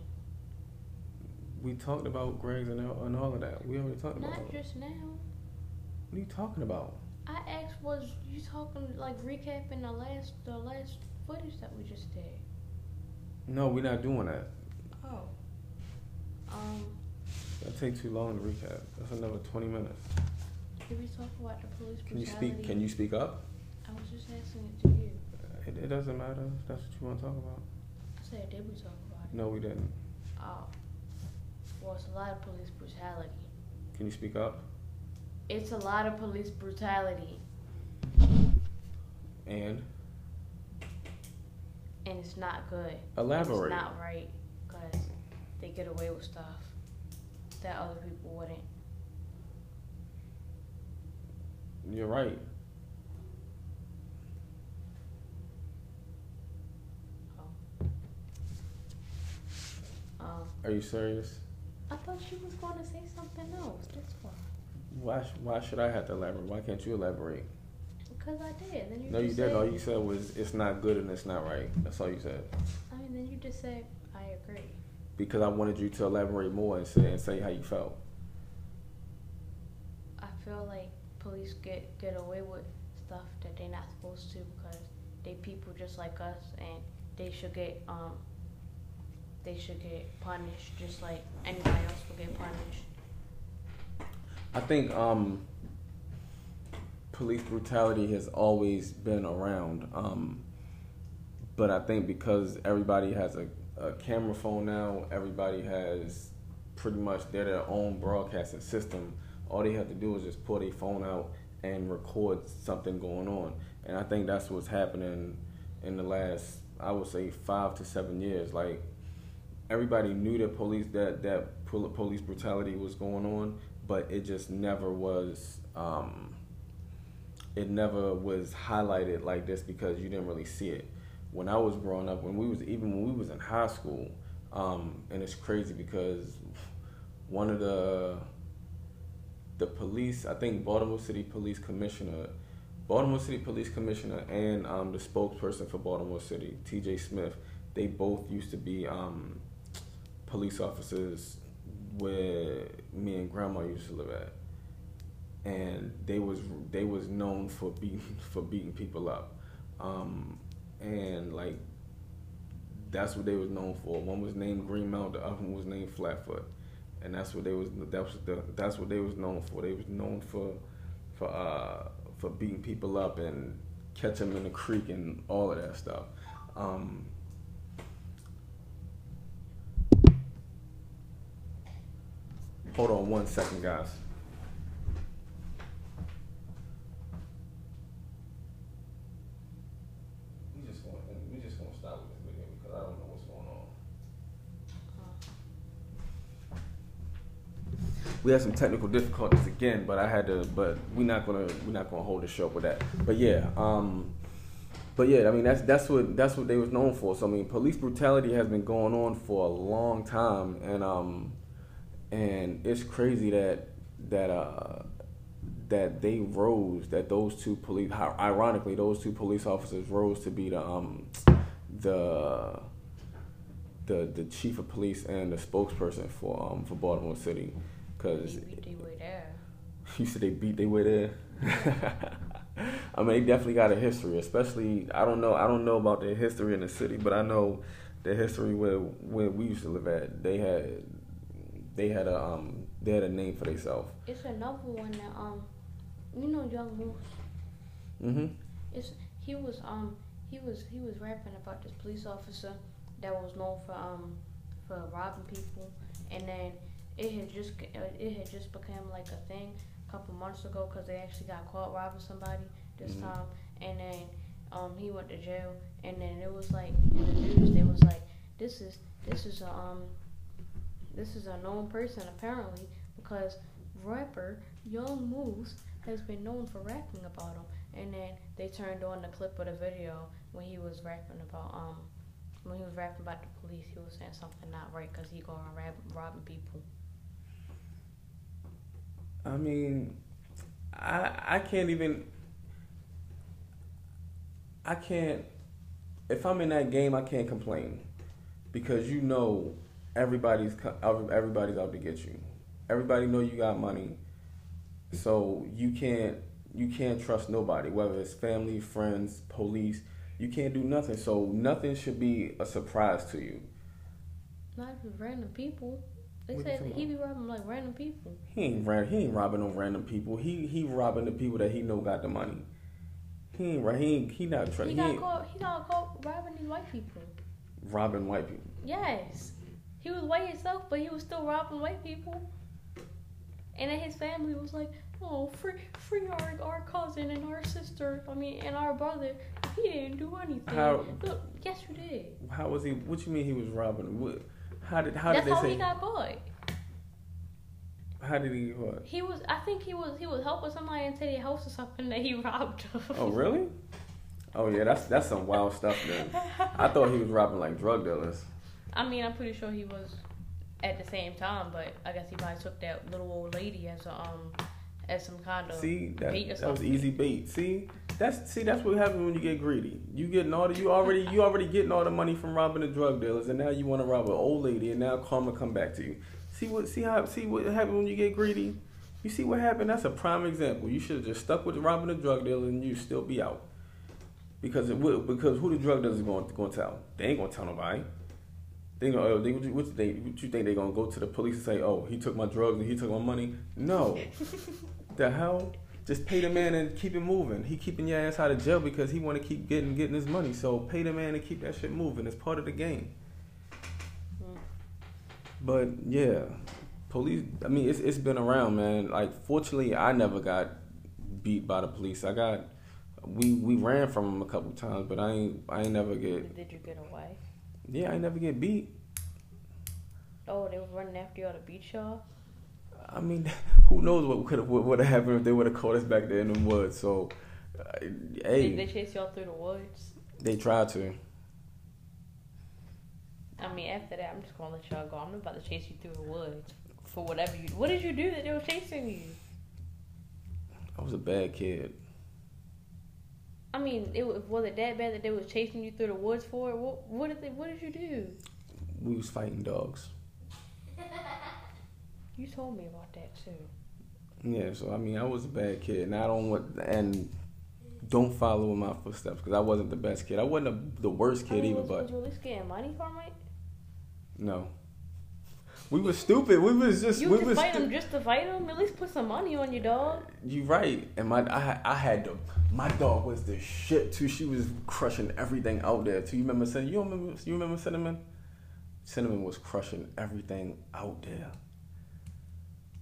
We talked about Greggs and all, and all of that. We already talked about. not all of just now. What are you talking about? I asked, was you talking like recapping the last the last footage that we just did? No, we're not doing that. Oh. Um, That'll take too long to recap. That's another twenty minutes. did we talk about the police brutality? Can you speak? Can you speak up? I was just asking it to you. Uh, it, it doesn't matter if that's what you want to talk about. I said, did we talk about it? No, we didn't. Oh. Well, it's a lot of police brutality. Can you speak up? It's a lot of police brutality, And and it's not good. elaborate. It's not right because they get away with stuff that other people wouldn't. You're right. Um, Are you serious? I thought she was going to say something else. That's why. Why? Why should I have to elaborate? Why can't you elaborate? Because I did. Then you No, you didn't. All you said was it's not good and it's not right. That's all you said. I mean, then you just said I agree. Because I wanted you to elaborate more and say and say how you felt. I feel like police get get away with stuff that they're not supposed to because they people just like us and they should get um they should get punished just like anybody else will get punished. I think um, police brutality has always been around, um, but I think because everybody has a, a camera phone now, everybody has pretty much their own broadcasting system. All they have to do is just pull their phone out and record something going on, and I think that's what's happening in the last, I would say, five to seven years. Like everybody knew that police that that police brutality was going on, but it just never was. Um, it never was highlighted like this because you didn't really see it. When I was growing up, when we was even when we was in high school, um, and it's crazy because one of the the police, I think Baltimore City Police Commissioner Baltimore City Police Commissioner and um, the spokesperson for Baltimore City, T.J. Smith, they both used to be um, police officers where me and Grandma used to live at, and they was they was known for beating for beating people up, um, and like that's what they was known for. One was named Greenmount, the other one was named Flatfoot, and that's what they was that's what the, that's what they was known for. They was known for for uh, for beating people up and catching them in the creek and all of that stuff. Um, hold on one second, guys. We just gonna we just gonna stop with this video because I don't know what's going on. We had some technical difficulties again, but I had to. But we're not gonna we're not gonna hold the show up with that. But yeah, um, but yeah, I mean that's that's what that's what they was known for. So I mean, police brutality has been going on for a long time, and um, and it's crazy that that uh that they rose that those two police ironically those two police officers rose to be the um the the the chief of police and the spokesperson for um for Baltimore City because they beat their way there. you said they beat their way there. I mean, they definitely got a history. Especially, I don't know. I don't know about their history in the city, but I know the history where where we used to live at. They had they had a um they had a name for themselves. It's another one that um you know Young Moose. Mhm. It's he was um he was he was rapping about this police officer that was known for um for robbing people, and then it had just uh, it had just become like a thing a couple months ago because they actually got caught robbing somebody this mm-hmm. time, and then um he went to jail, and then it was like in the news they was like this is this is a um this is a known person apparently because rapper Young Moose has been known for rapping about him. And then they turned on the clip of the video when he was rapping about um when he was rapping about the police. He was saying something not right because he going around robbing people. I mean, I I can't even. I can't. If I'm in that game, I can't complain, because you know everybody's everybody's out to get you. Everybody know you got money, so you can't you can't trust nobody, whether it's family, friends, police. You can't do nothing. So nothing should be a surprise to you. Not random people. They what said he be robbing like random people. He ain't he ain't robbing no random people. He he robbing the people that he know got the money. He ain't right. He ain't, he not trying. He, he got caught. He got caught robbing these white people. Robbing white people. Yes. He was white himself, but he was still robbing white people. And then his family was like, "Oh, free, free our our cousin and our sister. I mean, and our brother. He didn't do anything. How? Look, yes, you did. How was he? What you mean he was robbing? What? How did? How That's did they how say? he got caught. How did he what? He was. I think he was. He was helping somebody into their house or something that he robbed. oh really? Oh yeah, that's that's some wild stuff. Then I thought he was robbing like drug dealers. I mean, I'm pretty sure he was at the same time, but I guess he probably took that little old lady as a um as some kind of see that, that was easy bait. See that's see that's what happens when you get greedy. You getting all the you already you already getting all the money from robbing the drug dealers, and now you want to rob an old lady, and now karma come back to you. See what see how see what happens when you get greedy. You see what happened? That's a prime example. You should have just stuck with robbing the drug dealer, and you still be out. Because it will, because who the drug dealers going going to tell? They ain't gonna tell nobody. They gonna, oh, they, what, they, what you think they gonna go to the police and say, oh, he took my drugs and he took my money? No. the hell? Just pay the man and keep it moving. He keeping your ass out of jail because he want to keep getting getting his money. So pay the man and keep that shit moving. It's part of the game. Mm. But yeah, police. I mean, it's it's been around, man. Like, fortunately, I never got beat by the police. I got we we ran from them a couple times, but I ain't I ain't never get. Did you get away? Yeah, I never get beat. Oh, they were running after you all to beat y'all. I mean, who knows what could what would have happened if they would have caught us back there in the woods? So, uh, hey, Did they chase y'all through the woods? They tried to. I mean, after that, I'm just gonna let y'all go. I'm not about to chase you through the woods for whatever you. What did you do that they were chasing you? I was a bad kid. I mean, it was, was it that bad that they was chasing you through the woods for it? What, what did they, What did you do? We was fighting dogs. You told me about that too. Yeah, so I mean, I was a bad kid, and I don't want and don't follow in my footsteps because I wasn't the best kid. I wasn't a, the worst kid I mean, either, was, but was you at least getting money from it? no. We was stupid. We was just You we was. fight stu- them just to fight them. At least put some money on your dog. You right, and my I had- I had the my dog was the shit too. She was crushing everything out there too. You remember cinnamon? You remember? You remember cinnamon? Cinnamon was crushing everything out there.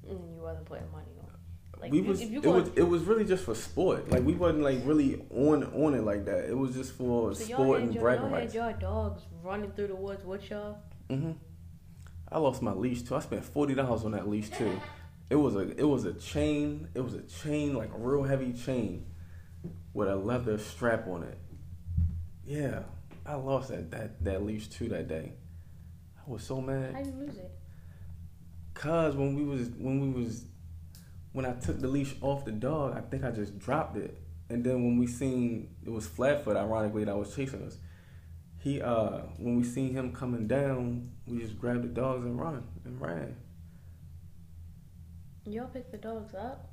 And you wasn't putting money on. it. Like we was it was it was really just for sport. Like we wasn't like really on on it like that. It was just for so y'all sport and your, bragging y'all rights. your dogs running through the woods with y'all. hmm I lost my leash too. I spent forty dollars on that leash too. It was a it was a chain. It was a chain like a real heavy chain with a leather strap on it. Yeah, I lost that that that leash too that day. I was so mad. How you lose it? Cause when we was when we was when I took the leash off the dog, I think I just dropped it. And then when we seen it was Flatfoot, ironically that was chasing us. He uh when we seen him coming down, we just grabbed the dogs and run and ran. Y'all picked the dogs up.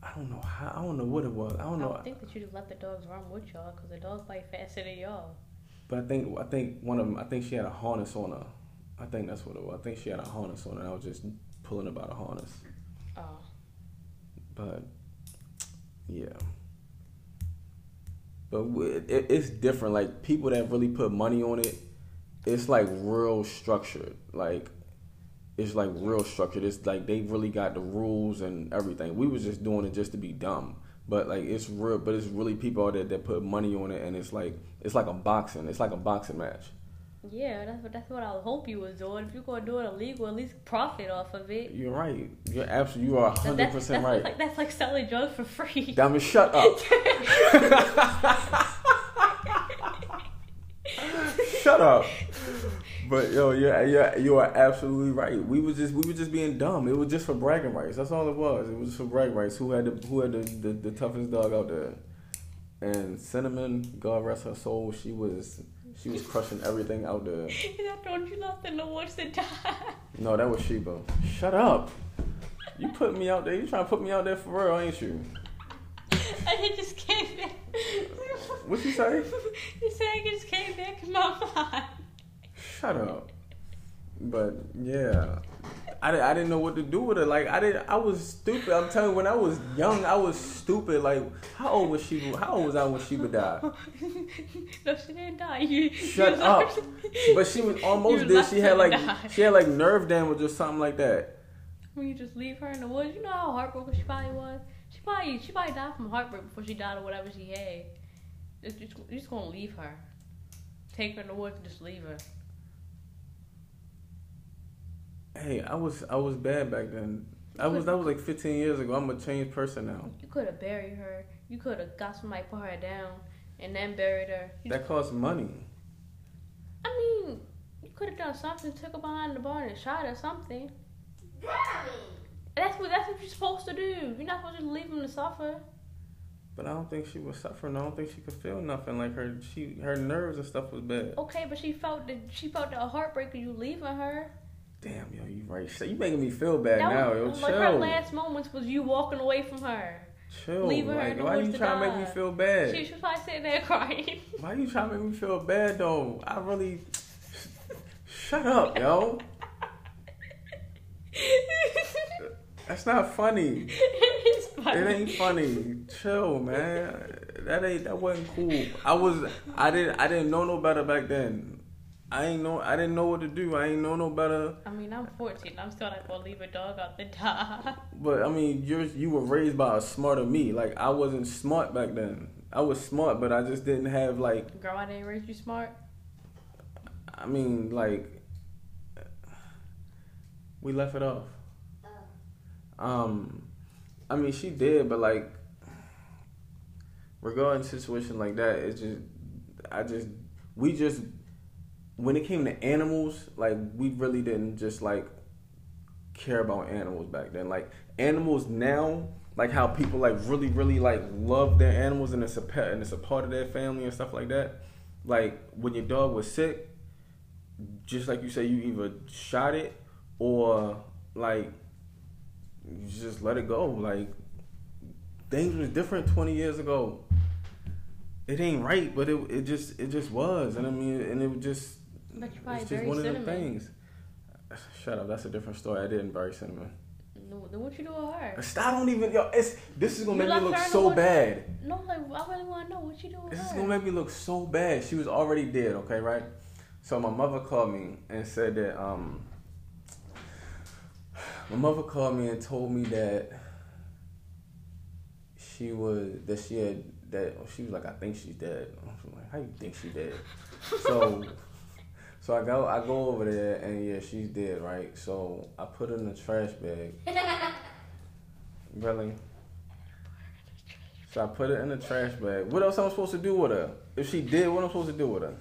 I don't know how I don't know what it was. I I don't know. think that you just let the dogs run with y'all because the dogs bite faster than y'all. But I think I think one of them I think she had a harness on her. I think that's what it was. I think she had a harness on and I was just pulling about a harness. Oh, But yeah. But it, it's different. Like people that really put money on it, it's like real structured. Like it's like real structured. It's like they really got the rules and everything. We was just doing it just to be dumb. But like it's real. But it's really people out there that put money on it, and it's like it's like a boxing. It's like a boxing match. Yeah, that's what that's what I hope you was doing. If you're gonna do it illegal, at least profit off of it. You're right. You're absolutely. You are hundred percent right. Like, that's like selling drugs for free. Diamond, shut up. Shut up. But yo, yeah, yeah, you are absolutely right. We was just we were just being dumb. It was just for bragging rights. That's all it was. It was for bragging rights. Who had the who had the, the, the toughest dog out there? And Cinnamon, God rest her soul, she was she was crushing everything out there. I told you not in the woods to die. No, that was Sheba. Shut up. You put me out there. You trying to put me out there for real, ain't you? And I just came back. What you say? You said I just came back in my mind. Shut up. But yeah, I, I didn't know what to do with her. Like I didn't. I was stupid. I'm telling you, when I was young, I was stupid. Like how old was she? How old was I when Sheba died? no, she didn't die. You, Shut you up. But she was almost dead. She had like die. she had like nerve damage or something like that. When you just leave her in the woods, you know how heartbroken she probably was. She probably she probably died from heartbreak before she died or whatever she had. It's just, you're just gonna leave her. Take her in the woods and just leave her. Hey, I was I was bad back then. I was that was like 15 years ago. I'm a changed person now. You could have buried her. You could have got somebody put her down and then buried her. You That costs money. I mean, you could have done something, took her behind the barn and shot her something. That's what that's what you're supposed to do. You're not supposed to leave them to suffer. But I don't think she was suffering. I don't think she could feel nothing. Like her, she, her nerves and stuff was bad. Okay, but she felt that she felt the heartbreak of you leaving her. Damn, yo, you right. You making me feel bad that now, was, yo. like her last moments was you walking away from her. chill. leaving her like, the why you trying to make me feel bad? She, she was probably sitting there crying. Why you trying to make me feel bad though? I really. Shut up, yo. That's not funny. funny. It ain't funny. Chill, man. That ain't that wasn't cool. I was I didn't I didn't know no better back then. I ain't know I didn't know what to do. I ain't know no better. I mean, I'm 14. I'm still not gonna leave a dog out to die. But I mean, you're you were raised by a smarter me. Like I wasn't smart back then. I was smart, but I just didn't have like Grandma didn't raise you smart. I mean like we left it off. Um, I mean she did, but like regarding a situation like that, it's just I just we just when it came to animals, like we really didn't just like care about animals back then. Like animals now, like how people like really really like love their animals and it's a pet and it's a part of their family and stuff like that. Like when your dog was sick, just like you say, you either shot it or like you just let it go. Like things was different twenty years ago. It ain't right, but it it just it just was, and I mean, and it was just But you probably it's just one of them cinnamon. things. Shut up, that's a different story. I didn't bury cinnamon. No, then what you do with her? I don't even yo. It's this is gonna You make me look so the bad. No, like I really want to know what you do with This is gonna make me look so bad. She was already dead, okay, right? So my mother called me and said that um my mother called me and told me that she was that she had that she was like I think she's dead. I'm like, how you think she dead? So so I go I go over there and yeah, she's dead, right? So I put her in the trash bag. Really? So I put it in the trash bag. What else am I supposed to do with her? If she did, what am I supposed to do with her?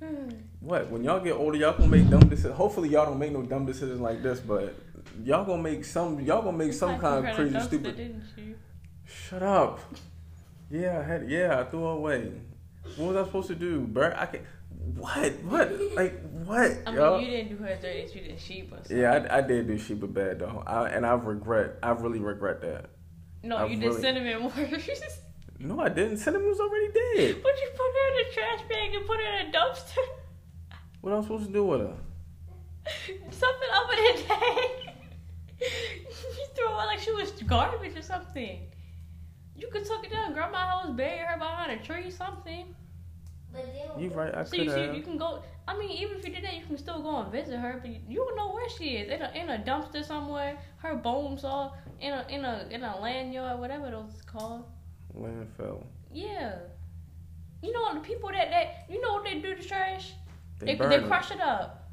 What? When y'all get older, y'all gonna make dumb decisions. Hopefully, y'all don't make no dumb decisions like this, but y'all gonna make some. Y'all gonna make some kind of crazy, dumpster, stupid. Didn't you? Shut up. Yeah, I had. Yeah, I threw her away. What was I supposed to do, Bert? I can. What? What? Like what? I mean, you didn't do her dirty. You did sheep or something. Yeah, I, I did do Sheba bad though, I, and I regret. I really regret that. No, I you did really- cinnamon worse. No, I didn't. Cinnamon was already dead. but you put her in a trash bag and put her in a dumpster. What am I supposed to do with her? something up in her tank. you threw her like she was garbage or something. You could tuck it down, grandma house, bury her behind a tree, something. You right? I So could you, see, have. you can go. I mean, even if you did that, you can still go and visit her, but you, you don't know where she is. In a in a dumpster somewhere. Her bones all in a in a in a landyard, whatever those is called. Landfill. Yeah. You know the people that that you know what they do to trash? They, They burned they her. crush it up,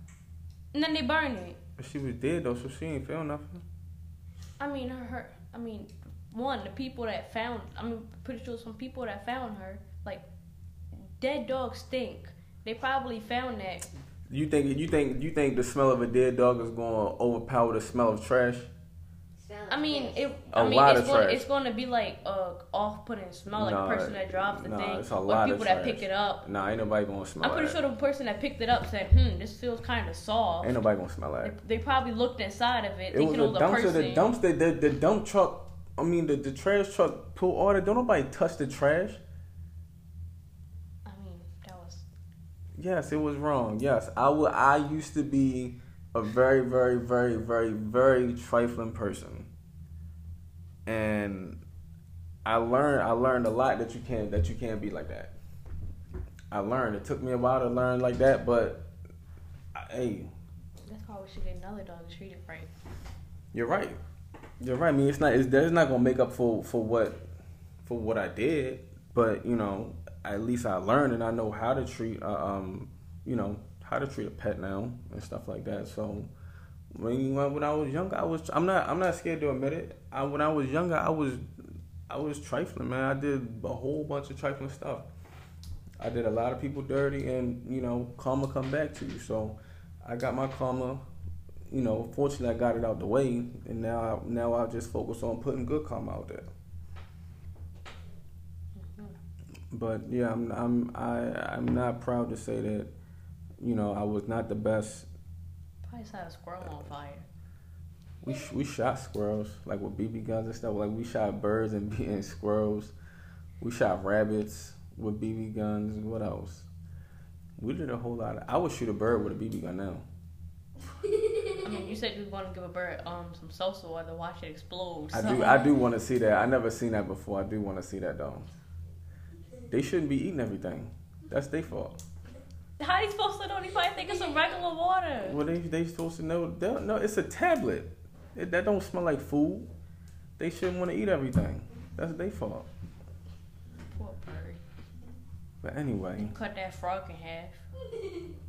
and then they burn it. But she was dead though, so she ain't feel nothing. I mean her, her I mean one the people that found. I mean pretty sure some people that found her like dead dogs stink. They probably found that. You think you think you think the smell of a dead dog is going to overpower the smell of trash? I mean it. A I mean lot it's of going trash. it's going to be like uh off-putting smell like Nah, the person that drops the nah, thing it's a or lot of people that pick it up. Nah, ain't nobody gonna smell it. I'm pretty that. sure the person that picked it up said, "Hmm, this feels kind of soft." Ain't nobody gonna smell They, that. they probably looked inside of it, It was thinking a it was a dumpster. person. The dumpster. The, the dump truck. I mean, the, the trash truck pulled all that. Don't nobody touch the trash. I mean, that was Yes, it was wrong. Yes, I would. I used to be a very, very, very, very, very trifling person, and I learned. I learned a lot that you can't. That you can't be like that. I learned. It took me a while to learn like that, but I, hey, that's why we should get another dog and treat it right. you're right. You're right. I mean, it's not. It's, it's not gonna make up for for what for what I did, but you know, at least I learned and I know how to treat. Uh, um, you know how to treat a pet now and stuff like that. So when when I was younger, I was. I'm not. I'm not scared to admit it. I, when I was younger, I was. I was trifling, man. I did a whole bunch of trifling stuff. I did a lot of people dirty, and you know, karma come back to you. So I got my karma you know, fortunately I got it out the way, and now I, now I just focus on putting good karma out there. Mm-hmm. But yeah, I'm I'm I I'm not proud to say that, you know, I was not the best. Probably set a squirrel on fire. We sh- we shot squirrels like with BB guns and stuff. Like we shot birds and, and squirrels. We shot rabbits with BB guns. What else? We did a whole lot. Of, I would shoot a bird with a BB gun now. I you said you want to give a bird um some salsa or to watch it explode. I so- do. I do want to see that. I never seen that before. I do want to see that though. They shouldn't be eating everything. That's their fault. How are you supposed to know? They probably think it's some regular water. Well, they they supposed to know. No, it's a tablet. It, that don't smell like food. They shouldn't want to eat everything. That's their fault. Poor bird. But anyway, You cut that frog in half.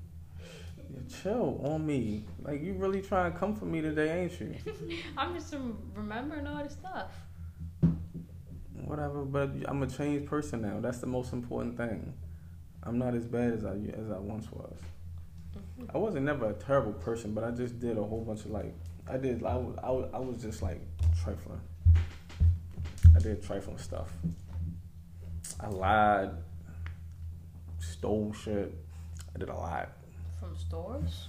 chill on me. Like you really trying to come for me today, ain't you? I'm just remembering all this stuff. Whatever. But I'm a changed person now. That's the most important thing. I'm not as bad as I as I once was. Mm-hmm. I wasn't never a terrible person, but I just did a whole bunch of like I did. I was, I I was just like trifling. I did trifling stuff. I lied, stole shit. I did a lot. From stores?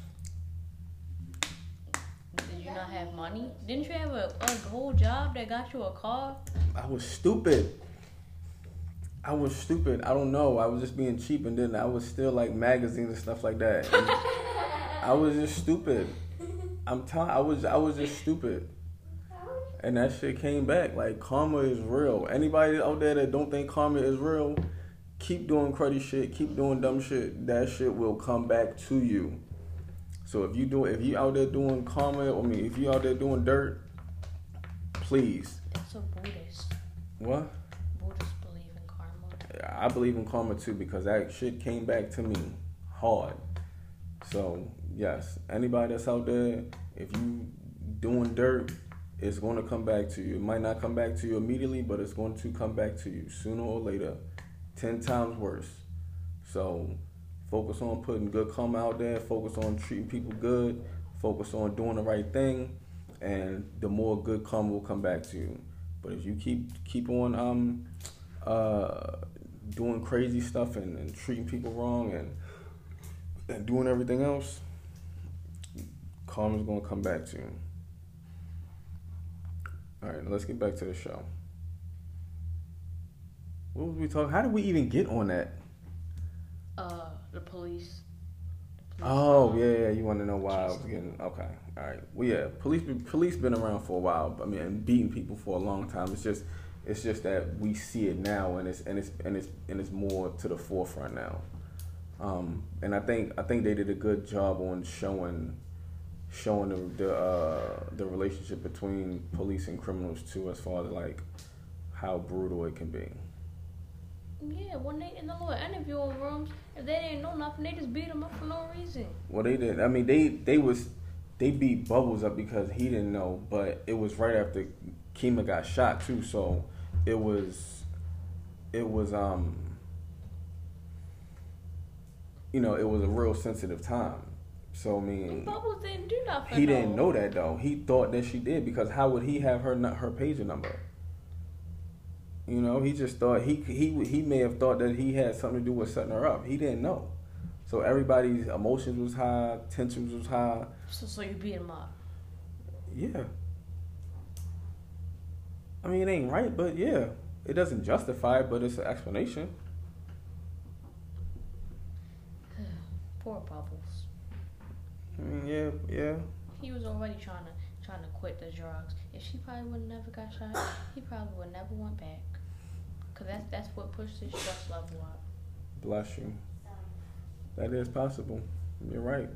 Did you not have money? Didn't you have a, a whole job that got you a car? I was stupid. I was stupid. I don't know. I was just being cheap, and then I was still like magazines and stuff like that. I was just stupid. I'm telling. I was. I was just stupid. And that shit came back. Like karma is real. Anybody out there that don't think karma is real, keep doing cruddy shit. Keep doing dumb shit. That shit will come back to you. So if you do, if you out there doing karma, I mean, if you out there doing dirt, please. That's a Buddhist. What? Buddhists believe in karma. I believe in karma too because that shit came back to me hard. So yes, anybody that's out there, if you doing dirt, it's going to come back to you. It might not come back to you immediately, but it's going to come back to you sooner or later, ten times worse. So focus on putting good karma out there. Focus on treating people good. Focus on doing the right thing, and the more good karma will come back to you. But if you keep keep on um uh doing crazy stuff and, and treating people wrong and and doing everything else, karma's gonna come back to you. All right, let's get back to the show. What was we talking? How did we even get on that? Uh, the police. The police Oh yeah, yeah. You want to know why I was getting okay? All right. Well, yeah. Police, police been around for a while. I mean, and beating people for a long time. It's just, it's just that we see it now, and it's and it's and it's and it's more to the forefront now. Um, and I think I think they did a good job on showing, showing the the uh, the relationship between police and criminals too, as far as like how brutal it can be. Yeah, when they in the little interviewing rooms, if they didn't know nothing, they just beat them up for no reason. Well, they did. I mean, they they was they beat Bubbles up because he didn't know, but it was right after Kima got shot too. So it was it was um you know it was a real sensitive time. So I mean, Bubbles didn't do nothing. he didn't know that though. He thought that she did because how would he have her her pager number? You know, he just thought he he he may have thought that he had something to do with setting her up. He didn't know. So everybody's emotions was high, tensions was high. So, so you beat him up. Yeah. I mean, it ain't right, but yeah, it doesn't justify it, but it's an explanation. Poor Bubbles. I mean, yeah, yeah. He was already trying to trying to quit the drugs. If she probably would never got shot, he probably would never went back. Cause that's that's what pushed his stress level up. Bless you. That is possible. You're right.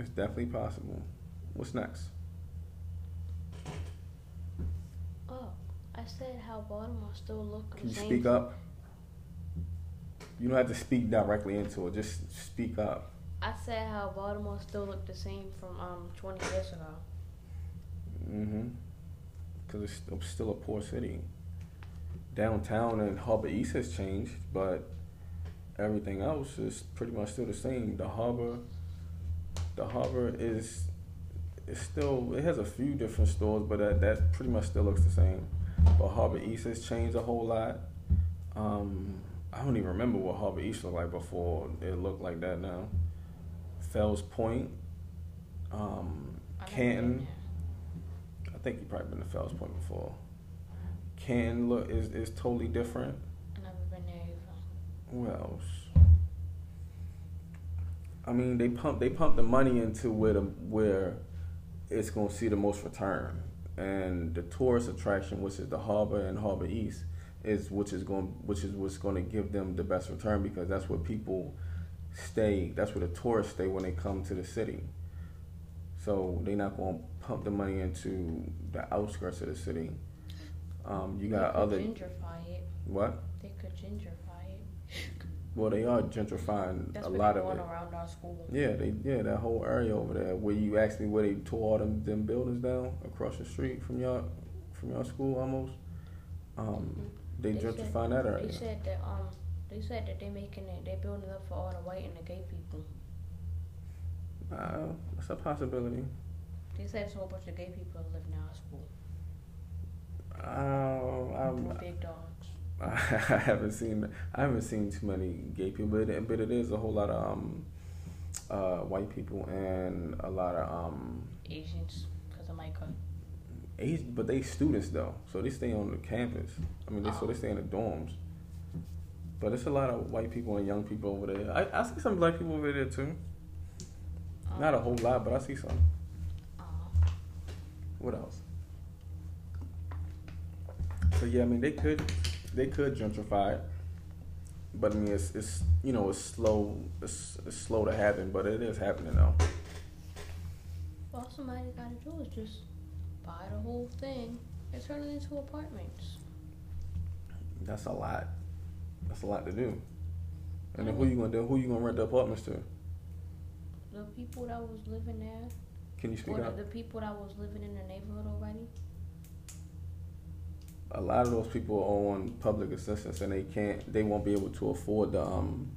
It's definitely possible. What's next? Oh, I said how Baltimore still look Can you same. speak up? You don't have to speak directly into it. Just speak up. I said how Baltimore still looked the same from um 20 years ago. Mm-hmm. Because it's still- still a poor city. Downtown and Harbor East has changed, but everything else is pretty much still the same. The harbor, the harbor is, is still. It has a few different stores, but that that pretty much still looks the same. But Harbor East has changed a whole lot. Um, I don't even remember what Harbor East looked like before it looked like that now. Fells Point, um, I never been Canton. Think you've probably been to Fells Point before. Canton look is is totally different. I never been there either. Else? I mean, they pump they pump the money into where the where it's gonna see the most return, and the tourist attraction, which is the harbor and Harbor East, is which is going which is what's going to give them the best return because that's where people stay. That's where the tourists stay when they come to the city. So they're not going to pump the money into the outskirts of the city. Um, you got they could other gentrify it. what? They could gentrify it. Well, they are gentrifying That's a lot of going it. around our school. Yeah, they yeah that whole area over there where you actually where they tore all them them buildings down across the street from your from your school almost. Um, they, They said- that area. They said that um they said that they making it they building up for all the white and the gay people. Uh, that's a possibility. They said there's a whole bunch of gay people that live now at school. Uh, I'm, More big dogs. I haven't seen I haven't seen too many gay people, but it, but it is a whole lot of um, uh, white people and a lot of um, Asians, because of MICA. Asian, but they students though, so they stay on the campus. I mean, they, so they stay in the dorms. But it's a lot of white people and young people over there. I, I see some black people over there too. Um, Not a whole lot, but I see some. What else? So yeah, I mean they could they could gentrify it, but I mean it's it's you know it's slow it's, it's slow to happen, but it is happening though. all somebody gotta do is just buy the whole thing and turn it into apartments. That's a lot. That's a lot to do. And then who mm-hmm. you gonna do? Who you gonna rent the apartments to? The people that was living there, Can you speak or up? the, the people that was living in the neighborhood already. A lot of those people are on public assistance and they can't. They won't be able to afford the um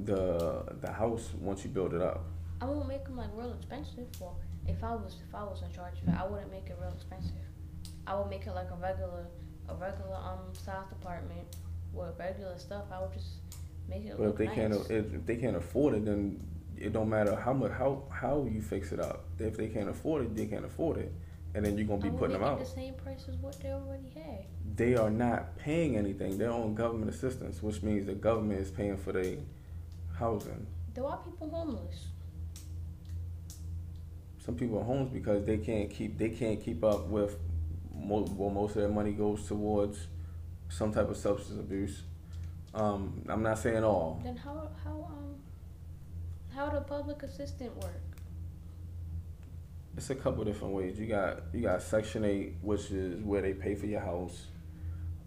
the the house once you build it up. I won't make them like real expensive. Well, if I was if I was in charge of it, I wouldn't make it real expensive. I would make it like a regular a regular um size apartment with regular stuff. I would just make it But if they nice. can't if they can't afford it, then it don't matter how much how how you fix it up. If they can't afford it, they can't afford it, and then you're gonna be putting them out. the same price as what they already had. They are not paying anything. They're on government assistance, which means the government is paying for their housing. There are people homeless. Some people are homeless because they can't keep they can't keep up with mo- well most of their money goes towards some type of substance abuse. Um, I'm not saying all. Then how how um how the public assistant work? It's a couple different ways. You got you got Section Eight, which is where they pay for your house.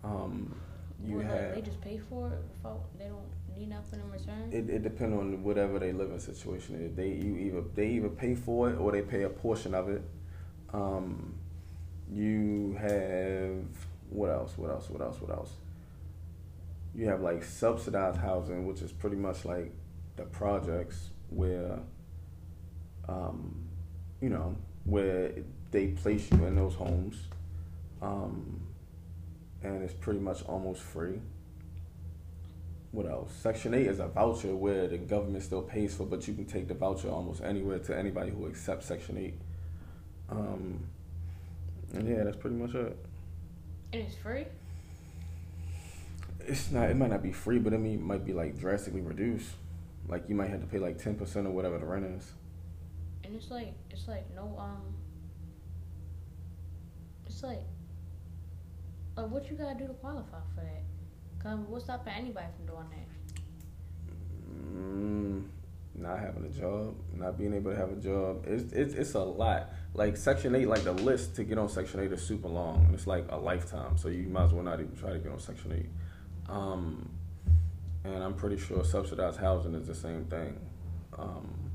Um, you like, have they just pay for it without they don't need nothing in return. it, it depends on whatever they living situation is. They you either they either pay for it or they pay a portion of it. Um, you have what else? What else? What else? What else? You have like subsidized housing, which is pretty much like the projects where, um, you know, where they place you in those homes, um, and it's pretty much almost free what else? Section 8 is a voucher where the government still pays for, but you can take the voucher almost anywhere to anybody who accepts Section 8. Um, and yeah, that's pretty much it. And it's free. It's not, it might not be free, but I mean, it might be like drastically reduced. Like you might have to pay like 10% or whatever the rent is. And it's like it's like no um it's like like what you gotta do to qualify for that? Cause what's stopping anybody from doing that? Mm, not having a job, not being able to have a job. It's, it's, it's a lot. Like Section 8, like the list to get on Section 8 is super long. And it's like a lifetime. So you might as well not even try to get on Section 8. Um, and I'm pretty sure subsidized housing is the same thing. Um,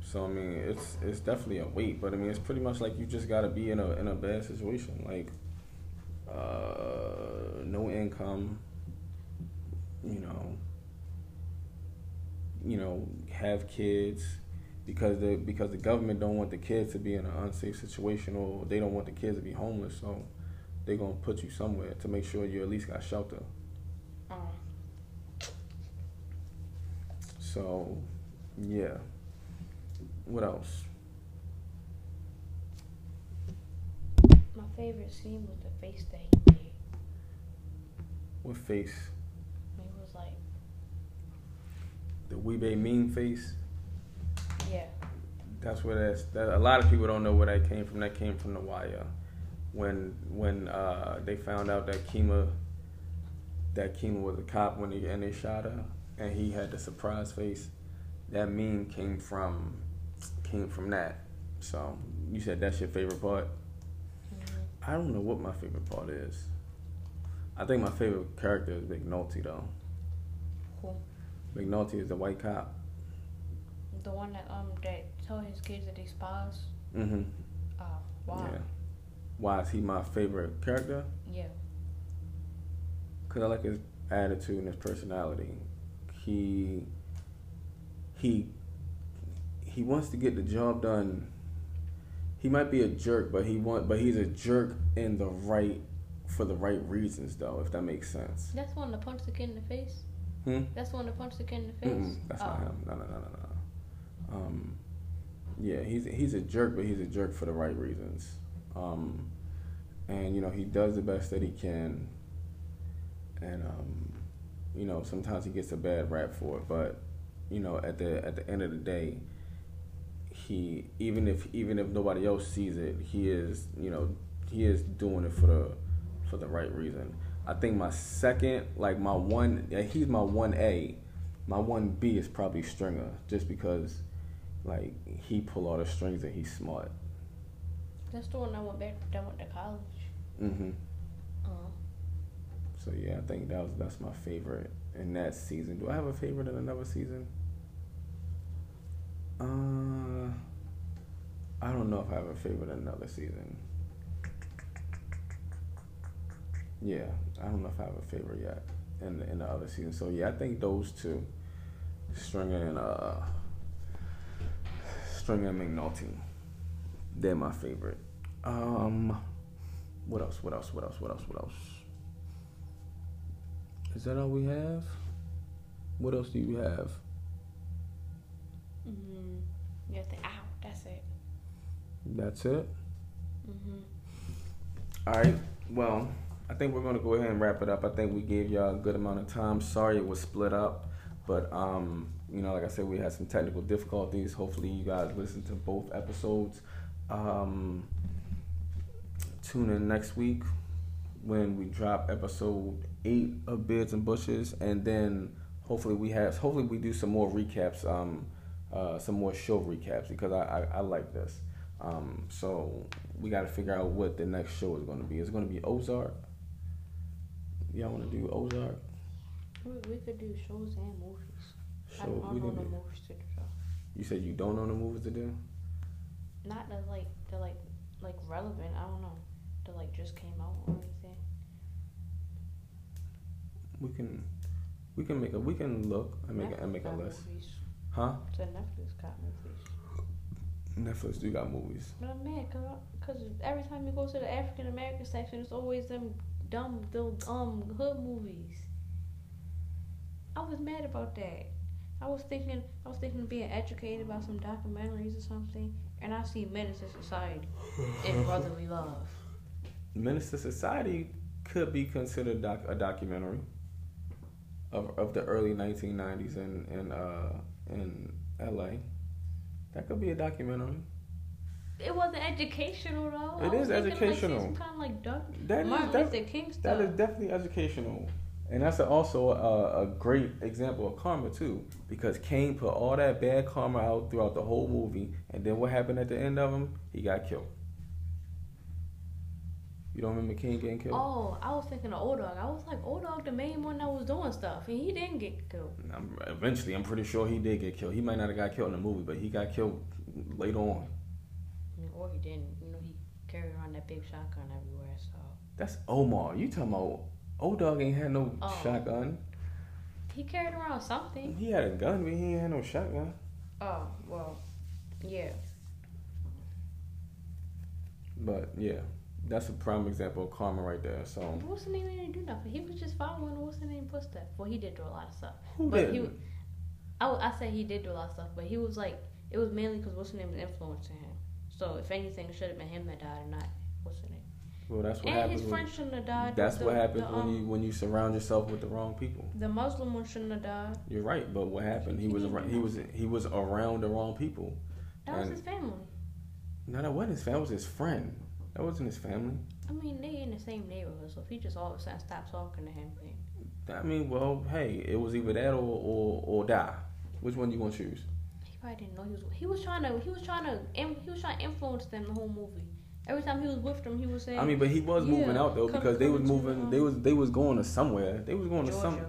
so I mean, it's it's definitely a wait, but I mean, it's pretty much like you just gotta be in a in a bad situation, like uh, no income, you know, you know, have kids because the because the government don't want the kids to be in an unsafe situation or they don't want the kids to be homeless, so they're gonna put you somewhere to make sure you at least got shelter. Um, So, yeah. What else? my favorite scene was the face that he made. What face? It was like, The Wee-Bey mean face. yeah, That's where that's. That, a lot of people don't know where that came from. That came from the wire, when when uh, they found out that Kima, that Kima was a cop when they and they shot her, and he had the surprise face. That meme came from came from that. So you said that's your favorite part. mhm. I don't know what my favorite part is. I think my favorite character is McNulty though. Who? McNulty is the white cop. The one that um that told his kids that they spies. Mm-hmm. Oh, wow. Yeah. Why is he my favorite character? Yeah. Cause I like his attitude and his personality. He he he wants to get the job done. He might be a jerk, but he want but he's a jerk in the right for the right reasons though, if that makes sense. That's one to punch the kid in the face. Hmm? That's one to punch the kid in the face. Mm-mm, that's not Oh. him. No, no, no, no, no. Um, yeah, he's he's a jerk, but he's a jerk for the right reasons. Um, and you know he does the best that he can. And um, you know sometimes he gets a bad rap for it, but you know at the at the end of the day, he even if even if nobody else sees it, he is you know he is doing it for the for the right reason. I think my second, like my one, he's my one A. My one B is probably Stringer, just because, like, he pull all the strings and he's smart. That's the one I went back. That went to college. hmm Uh, So yeah, I think that was that's my favorite in that season. Do I have a favorite in another season? Uh, I don't know if I have a favorite in another season. Yeah, I don't know if I have a favorite yet in the, in the other season. So yeah, I think those two, Stringer and uh, Stringer and McNulty, they're my favorite. Um, what else? What else? What else? What else? What else? Is that all we have? What else do you have? mm, you have to. Ow, that's it. That's it. hmm All right. Well, I think we're gonna go ahead and wrap it up. I think we gave y'all a good amount of time. Sorry it was split up, but um, you know, like I said, we had some technical difficulties. Hopefully, you guys listened to both episodes. Um, tune in next week when we drop episode eight of Beards and Bushes, and then hopefully we have hopefully we do some more recaps, um, uh, some more show recaps because I I, I like this. Um, so we got to figure out what the next show is going to be. Is it going to be Ozark? Y'all want to do Ozark? We, we could do shows and movies. I I we don't know do. movies to do. You said you don't know the movies to do. Not that like they're like like relevant. I don't know. That like just came out anything. We can we can make a we can look and make a, and make a Netflix list. Movies. Huh? So Netflix got movies. Netflix do got movies. But I'm mad cause, every time you go to the African American section, it's always them dumb, those um hood movies. I was mad about that. I was thinking, I was thinking of being educated about some documentaries or something, and I see Menace to Society and Brotherly Love. Menace to Society could be considered doc, a documentary of of the early 1990s in in uh in LA. That could be a documentary. It wasn't educational though. It I is was thinking, Like, educational. kind of like doc- That is Martin def- Luther King stuff. that is definitely educational, and that's also a, a great example of karma too. Because Caine put all that bad karma out throughout the whole movie, and then what happened at the end of him? He got killed. You don't remember King getting killed? Oh, I was thinking of O-Dog. I was like, O-Dog, the main one that was doing stuff, and he didn't get killed. I'm, eventually, I'm pretty sure he did get killed. He might not have got killed in the movie, but he got killed later on. Or he didn't. You know, he carried around that big shotgun everywhere. So That's Omar. You talking about O-Dog ain't had no Oh. shotgun. he carried around something. He had a gun, but he ain't had no shotgun. Oh well, yeah. But yeah, that's a prime example of karma right there. So What's the name? He didn't do nothing. He was just following what's the name footsteps. Well, he did do a lot of stuff. who But did? he, I, I say he did do a lot of stuff, but he was like, it was mainly because what's the name was influencing him. So if anything, it should have been him that died and not what's the name. well, that's what and happens. his When, friend shouldn't have died. that's the, what happens the, when um, you when you surround yourself with the wrong people. The Muslim one shouldn't have died. You're right, but what happened? He He was around, he was he was around the wrong people. That was his family. No, that wasn't his family. That was his friend. That wasn't his family. I mean, they in the same neighborhood, so if he just all of a sudden stopped talking to him, then I mean, well, hey, it was either that or or, or die. Which one do you gonna choose? he probably didn't know he was. He was trying to. He was trying to. He was trying to influence them the whole movie. Every time he was with them, he was saying, I mean, but he was Yeah, moving out though because they was to, moving. um, They was they was going to somewhere. They was going to Georgia. some.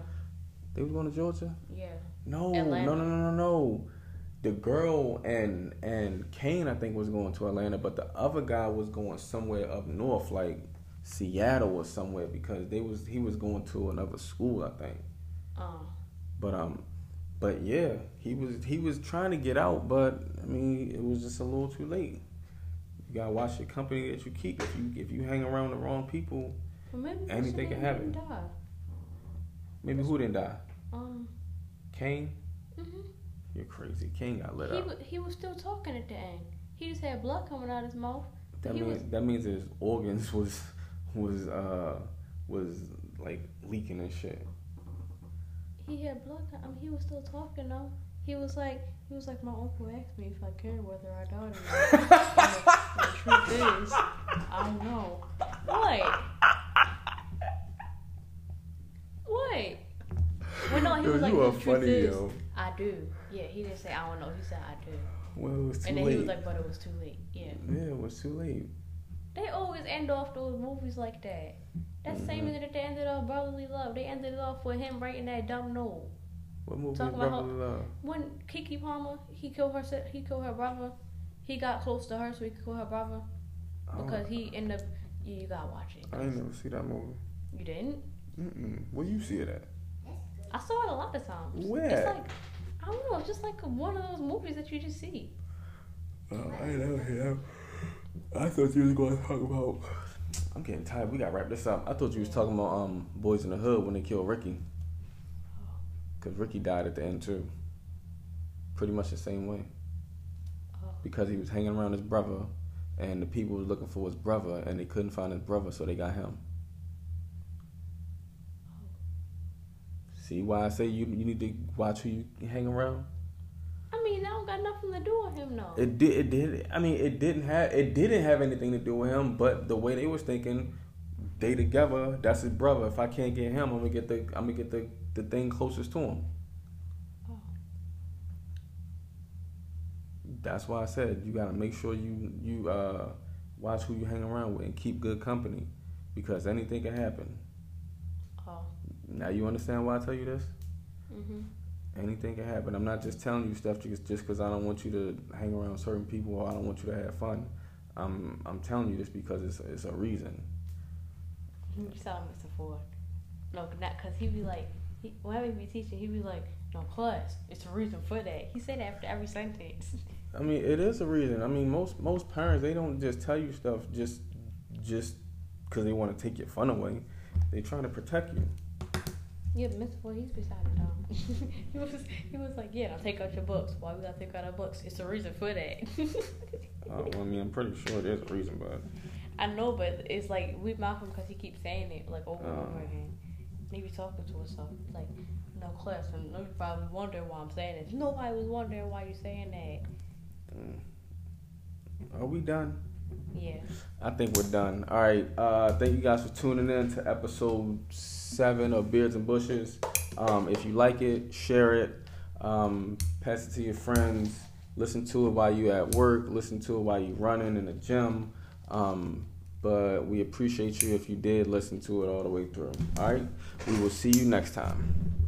They was going to Georgia. Yeah. No, Atlanta. no, no, no, no, no. The girl and and Caine, I think, was going to Atlanta, but the other guy was going somewhere up north, like Seattle or somewhere, because they was he was going to another school, I think. Uh, But um, but yeah, he was he was trying to get out, but I mean, it was just a little too late. You gotta watch your company that you keep. If you if you hang around the wrong people, Well, maybe Anything can happen. Maybe who didn't die? Um. Caine. You're crazy. Caine got lit He up. was he was still talking at the end. He just had blood coming out of his mouth. That means was- that means his organs was was uh was like leaking and shit. He had blood. I mean, he was still talking though. He was like, he was like, my uncle asked me if I cared whether I died or not. The, the truth is, I don't know. What? What? Well, no, he Yo, was like, the truth funny, is, yo. I do. Yeah, he didn't say I don't know. He said I do. Well, it was too late. and then late. he was like, but it was too late. Yeah. yeah, it was too late. They always end off those movies like that. That's the same mm-hmm. thing that they ended off Brotherly Love. They ended it off with him writing that dumb note. What movie Talk is about Brotherly Love? When Keke Palmer, he killed her. He killed her brother. He got close to her, so he could kill her brother oh. because he ended up. You, you gotta watch it. I ain't never see that movie. You didn't? Mm-mm. Where you see it at? I saw it a lot of times. Where? It's like I don't know. It's just like one of those movies that you just see. Oh, I ain't never hear. I thought you was going to talk about. I'm getting tired. We got to wrap this up. I thought you was talking about um Boyz n the Hood when they killed Ricky. Cause Ricky died at the end too. Pretty much the same way. Oh. Because he was hanging around his brother, and the people was looking for his brother, and they couldn't find his brother, so they got him. See why I say you you need to watch who you hang around. I mean, I don't got nothing to do with him, though. It did. It did. I mean, it didn't have. It didn't have anything to do with him. But the way they was thinking, they together. That's his brother. If I can't get him, I'm gonna get the. I'm gonna get the the thing closest to him. Oh. That's why I said you gotta make sure you you uh watch who you hang around with and keep good company, because anything can happen. Oh. Now you understand why I tell you this. Mhm. Anything can happen. I'm not just telling you stuff just just because I don't want you to hang around certain people or I don't want you to have fun. I'm I'm telling you this because it's it's a reason. You sound Mr. Ford. No, not because he be like, he, whenever he be teaching, he be like, no, plus it's a reason for that. He said that after every sentence. I mean, it is a reason. I mean, most most parents they don't just tell you stuff just just because they want to take your fun away. They're trying to protect you. Yeah, Mr. Ford, he's beside the dog. he was he was like, yeah, now take out your books. Why we gotta take out our books? It's a reason for that. Uh, well, I mean, I'm pretty sure there's a reason, but I know, but it's like we mock him because he keeps saying it like over and over Oh. again. And he be talking to himself like, no class, and you probably wondering why I'm saying this. Nobody was wondering why you're saying that. mm. are we done? Yeah. I think we're done. All right. Uh, thank you guys for tuning in to episode seven of Beards and Bushes. Um, if you like it, share it. Um, pass it to your friends. Listen to it while you at work. Listen to it while you running in the gym. Um, but we appreciate you if you did listen to it all the way through. All right. We will see you next time.